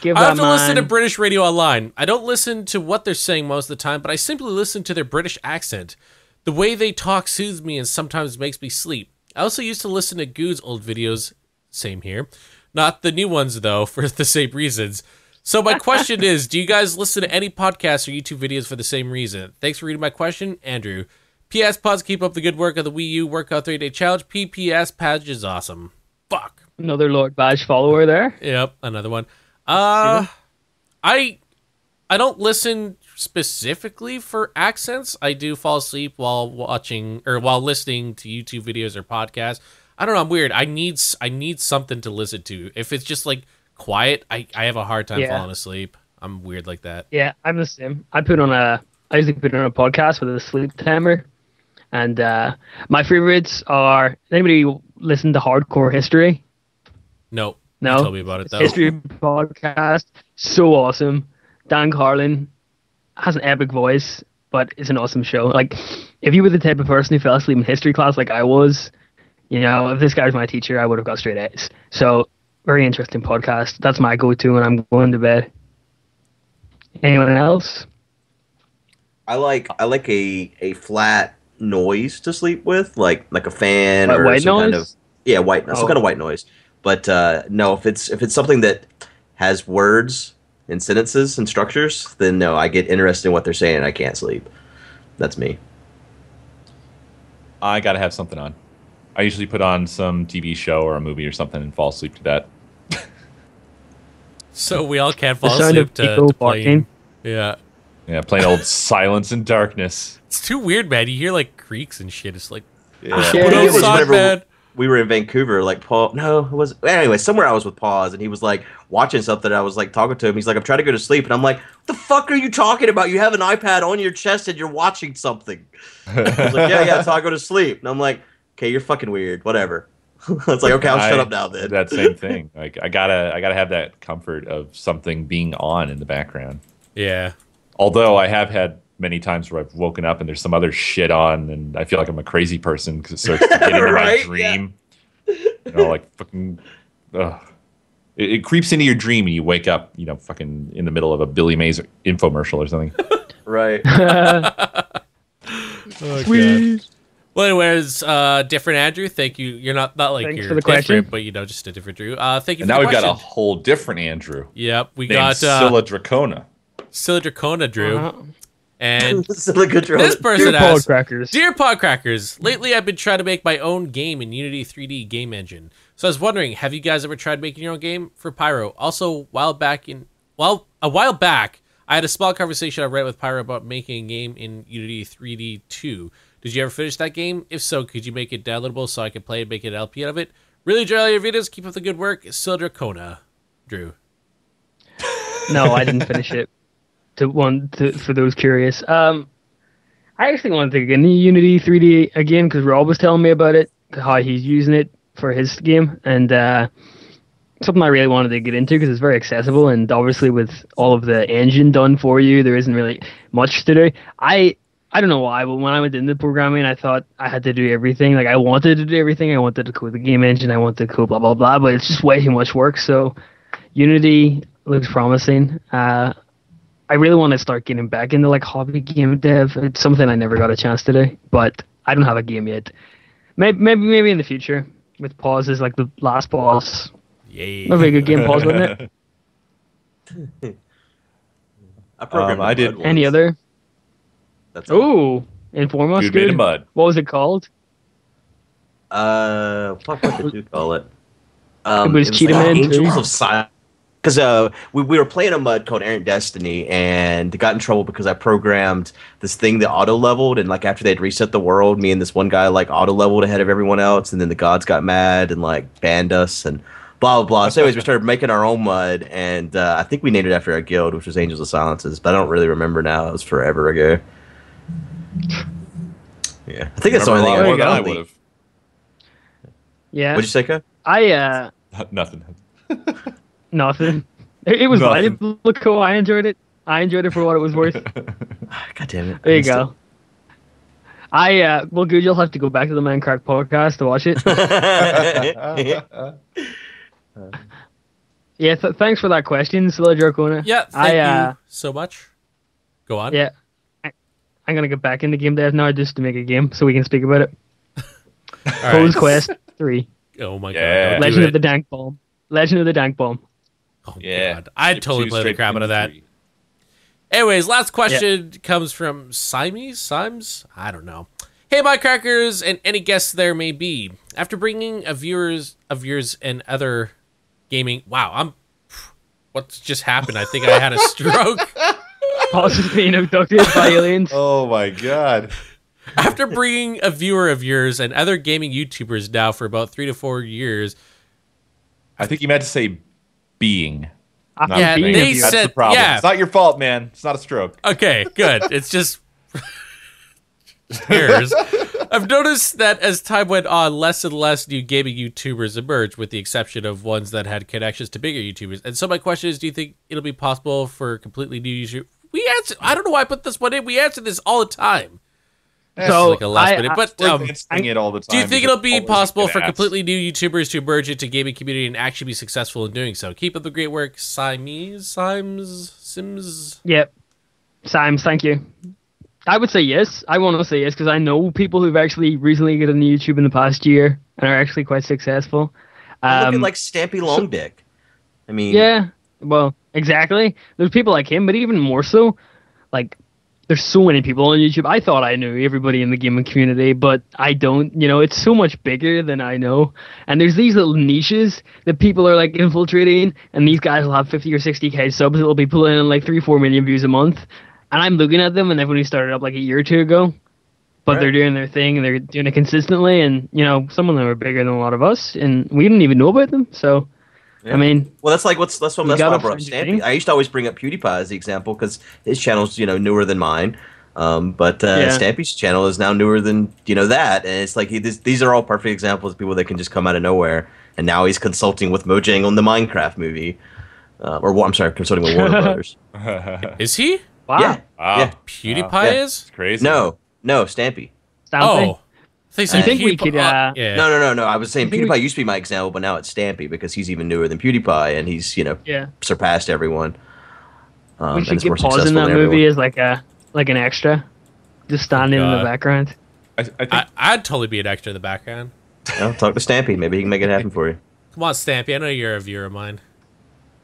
Give I have to listen to British radio online. I don't listen to what they're saying most of the time, but I simply listen to their British accent. The way they talk soothes me and sometimes makes me sleep. I also used to listen to Guude's old videos. Same here. Not the new ones, though, [laughs] for the same reasons. So, my question is Do you guys listen to any podcasts or YouTube videos for the same reason? Thanks for reading my question, Andrew. PS Pods, keep up the good work of the Wii U Workout 3 Day Challenge. PPS Patch is awesome. Fuck. Another Lord Baj follower there. Yep, another one. Uh, I I don't listen specifically for accents. I do fall asleep while watching or while listening to YouTube videos or podcasts. I don't know. I'm weird. I need I need something to listen to. If it's just like quiet, I I have a hard time Yeah. falling asleep. I'm weird like that. Yeah, I'm the same. I put on a. I usually put on a podcast with a sleep timer, and uh, my favorites are. Anybody listen to Hardcore History? No, No? Tell me about it though. History podcast, so awesome. Dan Carlin has an epic voice, but it's an awesome show. Like, if you were the type of person who fell asleep in history class, like I was, you know, if this guy was my teacher, I would have got straight A's. So, very interesting podcast. That's my go-to when I'm going to bed. Anyone else? I like I like a a flat noise to sleep with, like like a fan What, or white some kind noise? of yeah white some Oh. kind of white noise. But uh, no, if it's if it's something that has words and sentences and structures, then no, I get interested in what they're saying. and I can't sleep. That's me. I got to have something on. I usually put on some TV show or a movie or something and fall asleep to that. So we all can't fall asleep to, people to playing. Yeah, Yeah, plain old silence and darkness. it's too weird, man. You hear like creaks and shit. It's like Yeah. Yeah. What else was on, man? we were in Vancouver, like Paul. No, it was anyway. Somewhere I was with Pause, and he was like watching something. I was like talking to him. He's like, "I'm trying to go to sleep," and I'm like, "What the fuck are you talking about? You have an iPad on your chest and you're watching something." [laughs] I was like, "Yeah, yeah, so I go to sleep." And I'm like, "Okay, you're fucking weird. Whatever." [laughs] it's like, "Okay, I'll shut up now then." that same [laughs] thing. Like I gotta, I gotta have that comfort of something being on in the background. yeah. Although I have had many times where I've woken up and there's some other shit on, and I feel like I'm a crazy person because it starts to get into [laughs] Right? my dream. You know, like fucking. Ugh. It, it creeps into your dream and you wake up, you know, fucking in the middle of a Billy Mays infomercial or something. right. Oh, Sweet. Well, anyways, uh, different Andrew. Thank you. You're not not like Thanks you're for the different, question. but you know, just a different Drew. Uh, thank you. And for now the we've got a whole different Andrew Yep, we named got uh, Scylla Dracona. Scylla Dracona, Drew, Uh-huh. and [laughs] Silica this person Dear Paul asked, Crackers. Dear Podcrackers, lately I've been trying to make my own game in Unity 3D game engine. So I was wondering, have you guys ever tried making your own game for Pyro? Also, while back in well, a while back, I had a small conversation I read with Pyro about making a game in Unity 3D 2. Did you ever finish that game? If so, could you make it downloadable so I could play and make an LP out of it? Really enjoy all your videos. Keep up the good work. Scylla Dracona, Drew. no, I didn't finish it. To one to, for those curious, um, I actually wanted to get into Unity 3D again because Rob was telling me about it, how he's using it for his game, and uh, something I really wanted to get into because it's very accessible, and obviously with all of the engine done for you, there isn't really much to do. I I don't know why, but when I went into programming, I thought I had to do everything. Like I wanted to do everything. I wanted to code the game engine. I wanted to code blah blah blah. But it's just way too much work. So Unity looks promising. Uh, I really want to start getting back into like hobby game dev. It's something I never got a chance to do, but I don't have a game yet. Maybe maybe maybe in the future with pauses like the last pause. Yay. That'd be a good game pause, wouldn't it? [laughs] I programmed Um, I a did- once. Any other? That's all. Oh, inform us. Dude made of mud. What was it called? Uh, what, what did you call it? Um, It was Cheetah like Man Angels too. of Silence. Because uh, we, we were playing a mud called Errant Destiny and got in trouble because I programmed this thing that auto leveled. And like after they'd reset the world, me and this one guy like auto leveled ahead of everyone else. And then the gods got mad and like banned us and blah, blah, blah. So, anyways, we started making our own mud. And uh, I think we named it after our guild, which was Angels of Silences. But I don't really remember now. It was forever ago. Yeah. I think that's the only thing Remember a lot I more than I would have. Yeah, What'd you say, Ko? I uh [laughs] Nothing. [laughs] nothing. It, it was Nothing. valuable. Look, cool. I enjoyed it. I enjoyed it for what it was worth. [laughs] [sighs] God damn it. There you Missed go. I uh well, good. You'll have to go back to the Minecraft podcast to watch it. it. yeah, th- thanks for that question, Scylla Dracona. Yeah, thank I uh you so much. Go on. yeah, I, I'm gonna get back into game dev now just to make a game so we can speak about it. [laughs] All right. Pose Quest Three. Oh my Yeah. god. don't Legend of the Dank Bomb, Legend of the Dank Bomb. Oh Yeah. god. I'd totally Two play the crap out of that. three. Anyways, last question comes from Simes. Simes? I don't know. Hey, my crackers, and any guests there may be. After bringing a viewers of yours and other gaming, wow, I'm. What's just happened? I think I had a stroke. [laughs] Pause being abducted by aliens. [laughs] Oh my god. After bringing a viewer of yours and other gaming YouTubers now for about three to four years, I think you meant to say being. After not Yeah, being they a. That's said- the problem. yeah. It's not your fault, man. It's not a stroke. Okay, good. It's just Cheers. I've noticed that as time went on, less and less new gaming YouTubers emerged, with the exception of ones that had connections to bigger YouTubers. And so my question is, do you think it'll be possible for completely new YouTubers? We answer. I don't know why I put this one in. We answer this all the time. So like a last I- minute, but We're um, answering it all the time. do you think it'll be possible for asked. completely new YouTubers to emerge into gaming community and actually be successful in doing so? Keep up the great work, Simes, Simes, Sims. Yep. Sims, thank you. I would say yes. I want to say yes because I know people who've actually recently gotten into YouTube in the past year and are actually quite successful. Look Um, at like Stampy Long Dick. I mean, yeah, well, exactly. There's people like him, but even more so, like there's so many people on YouTube. I thought I knew everybody in the gaming community, but I don't. You know, it's so much bigger than I know. And there's these little niches that people are like infiltrating, and these guys will have 50 or 60k subs that will be pulling in like three, four million views a month. And I'm looking at them, and they've only started up like a year or two ago. But Right. they're doing their thing, and they're doing it consistently. And you know, some of them are bigger than a lot of us, and we didn't even know about them. So, Yeah. I mean, Well, that's like what's that's what that's why I gotta brought up Stampy. I used to always bring up PewDiePie as the example because his channel's you know newer than mine. Um, but uh, Yeah. Stampy's channel is now newer than you know that, and it's like he, this, these are all perfect examples of people that can just come out of nowhere. And now he's consulting with Mojang on the Minecraft movie, uh, or I'm sorry, consulting with Warner [laughs] Brothers. [laughs] Is he? wow. Yeah, Wow. Yeah. PewDiePie Yeah. is? It's crazy. no, no, Stampy. Stampy. Oh. I I think we could, uh, yeah. No, no, no, no. I was saying I think we- PewDiePie used to be my example, but now it's Stampy because he's even newer than PewDiePie, and he's you know Yeah. surpassed everyone. Um, we and should is get pause in that movie everyone. as like a like an extra, just standing in the background. I, I think I, I'd totally be an extra in the background. Well, talk to Stampy. Maybe he can make it happen for you. [laughs] Come on, Stampy. I know you're a viewer of mine.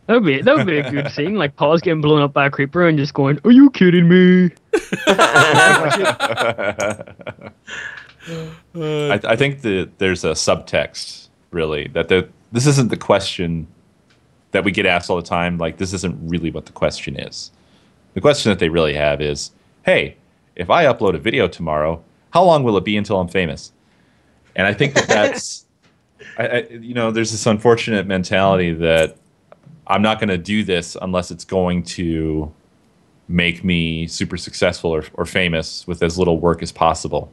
That would be that would be a good [laughs] scene. Like Paul's getting blown up by a creeper and just going, "Are you kidding me?" [laughs] Uh, I, I think that there's a subtext really that the, this isn't the question that we get asked all the time. Like this isn't really what the question is. The question that they really have is, hey, if I upload a video tomorrow, how long will it be until I'm famous? And I think that that's, [laughs] I, I, you know, there's this unfortunate mentality that I'm not going to do this unless it's going to make me super successful or, or famous with as little work as possible.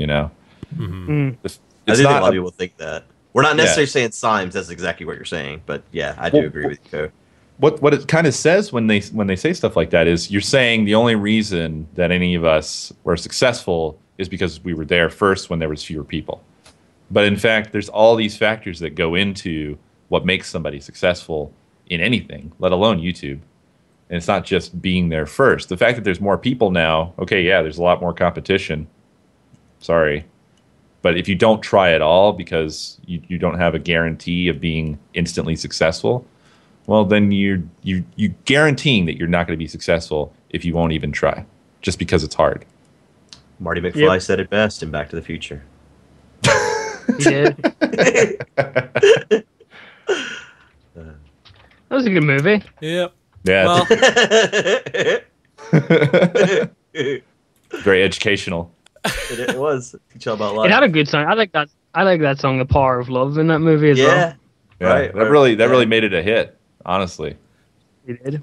You know, Mm. It's I do think a lot of people think that. We're not Yeah. necessarily saying Symes. That's exactly what you're saying. But yeah, I do Well- agree with you. What what it kind of says when they when they say stuff like that is you're saying the only reason that any of us were successful is because we were there first when there was fewer people. But in fact, there's all these factors that go into what makes somebody successful in anything, let alone YouTube. And it's not just being there first. The fact that there's more people now, okay, yeah, there's a lot more competition. Sorry. But if you don't try at all because you, you don't have a guarantee of being instantly successful, well then you're you you guaranteeing that you're not going to be successful if you won't even try just because it's hard Marty McFly Yep. said it best in Back to the Future. He did. [laughs] that was a good movie. Yep. yeah Well, [laughs] very educational it was teach all about life. It had a good song. I like that. I like that song, "The Power of Love," in that movie as yeah, well. yeah Right, that right, really that yeah. really made it a hit honestly it did.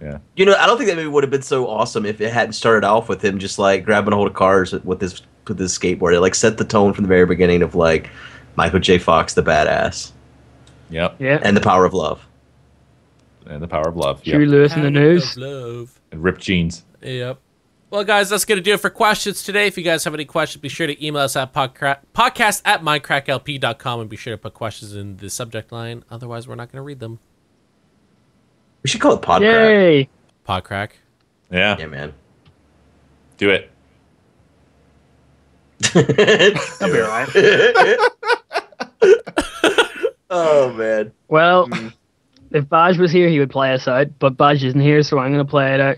yeah You know, I don't think that movie would have been so awesome if it hadn't started off with him just like grabbing a hold of cars with his with his skateboard. It like set the tone from the very beginning of like Michael J. Fox, the badass, yep Yeah. and the power of love. and the power of love Huey yep. Lewis in the news. Love. and ripped jeans Yep. Well, guys, that's going to do it for questions today. If you guys have any questions, be sure to email us at podcra- podcast at mindcracklp.com and be sure to put questions in the subject line. Otherwise, we're not going to read them. We should call it Podcrack. Yay! Podcrack. yeah Yeah, man. Do it. I'll be alright. [laughs] [laughs] oh man. Well, mm. If Baj was here, he would play us out, but Baj isn't here, so I'm going to play it out.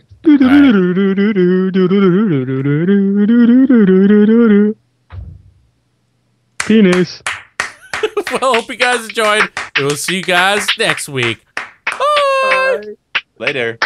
Penis. [laughs] well, hope you guys enjoyed. We will see you guys next week. Bye. Later.